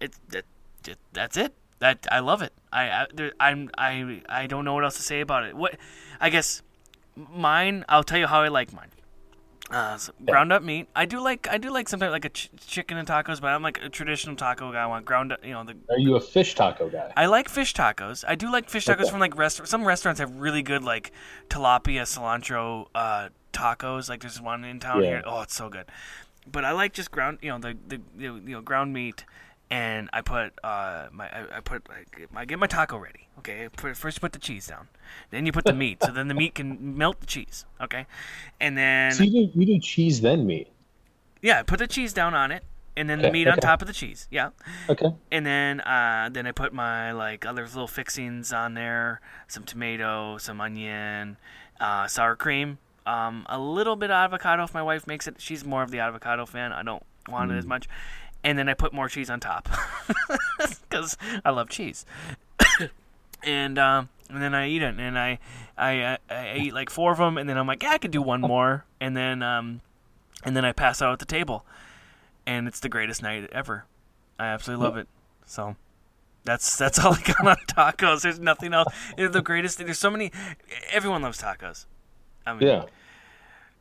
It's that, that that's it. That I love it. I, I there, I'm I I don't know what else to say about it. What I guess mine. I'll tell you how I like mine. Uh, so ground up meat. I do like I do like sometimes like a ch- chicken and tacos, but I'm like a traditional taco guy. I want ground up. You know the Are you a fish taco guy? I like fish tacos. I do like fish tacos Okay. from like rest. Some restaurants have really good like tilapia cilantro uh, tacos. Like there's one in town Yeah. here. Oh, it's so good. But I like just ground, you know, the the you know ground meat, and I put uh my I, I put like, I get my taco ready. Okay, put, first you put the cheese down, then you put the meat, so then the meat can melt the cheese. Okay, and then So you do you do cheese then meat? yeah, put the cheese down on it, and then the Okay, meat on top of the cheese. Yeah Okay. and then uh, then I put my like other little fixings on there, some tomato, some onion, uh, sour cream, um, a little bit of avocado if my wife makes it. She's more of the avocado fan. I don't want it as much. And then I put more cheese on top because I love cheese. and um, and then I eat it, and I, I I I eat like four of them, and then I'm like, yeah, I could do one more, and then um, and then I pass out at the table, and it's the greatest night ever. I absolutely love it. So that's that's all I got on tacos. There's nothing else. They're the greatest. There's so many. Everyone loves tacos. I mean, Yeah.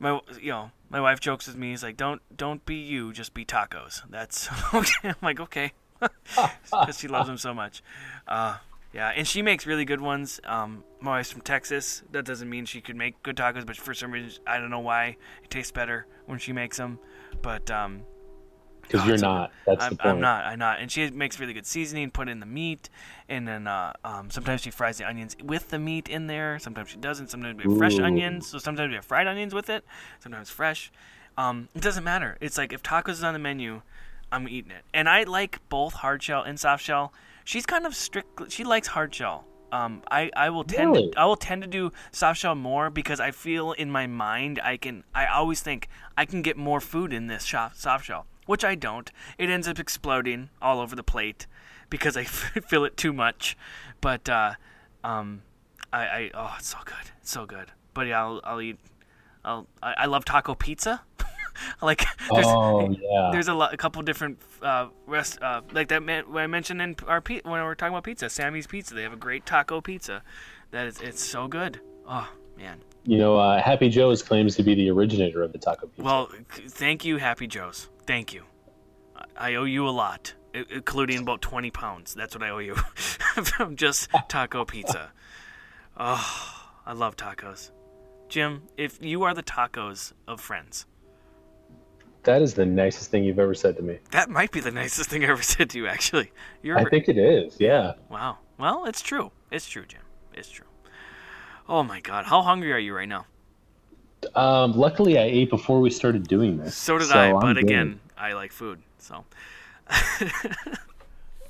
My you know my wife jokes with me. He's like, don't don't be you, just be tacos. That's okay. I'm like, okay, because she loves them so much. Uh, yeah, and she makes really good ones. Um, my wife's from Texas. That doesn't mean she could make good tacos, but for some reason, I don't know why it tastes better when she makes them. But um, Because you're not. That's I'm, the point. I'm not. I'm not. And she makes really good seasoning, put in the meat, and then uh, um, sometimes she fries the onions with the meat in there. Sometimes she doesn't. Sometimes we have fresh Ooh. onions. So sometimes we have fried onions with it. Sometimes fresh. Um, it doesn't matter. It's like if tacos is on the menu, I'm eating it. And I like both hard shell and soft shell. She's kind of strict. She likes hard shell. Um, I, I will tend Really? to I will tend to do soft shell more because I feel in my mind I can I always think I can get more food in this soft shell, which I don't. It ends up exploding all over the plate because I fill it too much. But uh, um, I, I oh it's so good, it's so good. But yeah, I'll, I'll eat. I'll I, I love taco pizza. like there's, Oh yeah. there's a, lot, a couple different uh, rest uh, like that man, when I mentioned in our pe- when we were talking about pizza, Sammy's Pizza. They have a great taco pizza that is it's so good. Oh man. You know, uh, Happy Joe's claims to be the originator of the taco pizza. Well, thank you, Happy Joe's. Thank you. I- owe you a lot, including about twenty pounds. That's what I owe you from just taco pizza. Oh, I love tacos. Jim, if you are the tacos of friends, that is the nicest thing you've ever said to me. that might be the nicest thing I ever said to you. Actually, you're I think it is. Yeah. Wow. Well, it's true. It's true, Jim. It's true. Oh my God, how hungry are you right now? Um, luckily, I ate before we started doing this. So did I, I'm but good. again, I like food. So.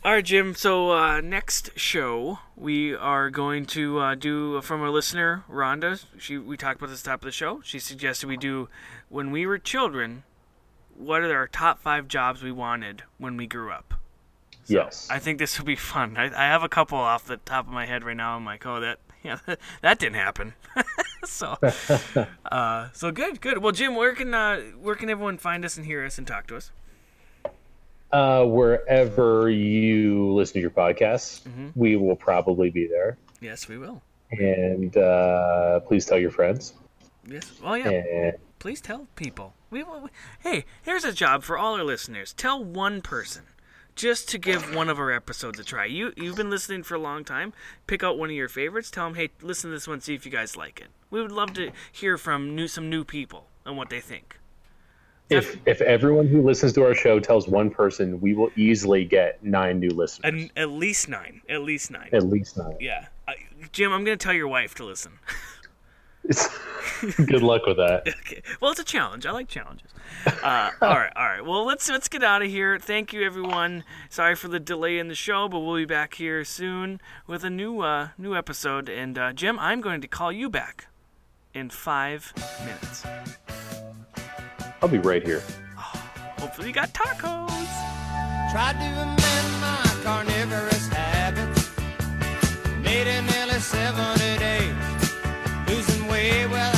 All right, Jim. So uh, next show we are going to uh, do from a listener, Rhonda. She we talked about this at the top of the show. She suggested we do when we were children. What are our top five jobs we wanted when we grew up? So, Yes. I think this will be fun. I, I have a couple off the top of my head right now. I'm like, oh, that yeah, that didn't happen. so, uh, so good, good. Well, Jim, where can uh, where can everyone find us and hear us and talk to us? Uh, wherever you listen to your podcasts, Mm-hmm. we will probably be there. Yes, we will. And uh, please tell your friends. Yes. Well, yeah. And Please tell people. We, we, hey, here's a job for all our listeners. Tell one person. Just to give one of our episodes a try. You you've been listening for a long time. Pick out one of your favorites. Tell them, hey, listen to this one. See if you guys like it. We would love to hear from new some new people and what they think. if if everyone who listens to our show tells one person, we will easily get nine new listeners. And at least nine. At least nine. At least nine. Yeah. I, Jim, I'm gonna tell your wife to listen. Good luck with that. okay. Well, it's a challenge. I like challenges. Uh, all right, all right. Well, let's let's get out of here. Thank you, everyone. Sorry for the delay in the show, but we'll be back here soon with a new uh, new episode. And uh, Jim, I'm going to call you back in five minutes. I'll be right here. Hopefully, you got tacos. Tried to amend my carnivorous habits. Skating nearly 70 days. Losing without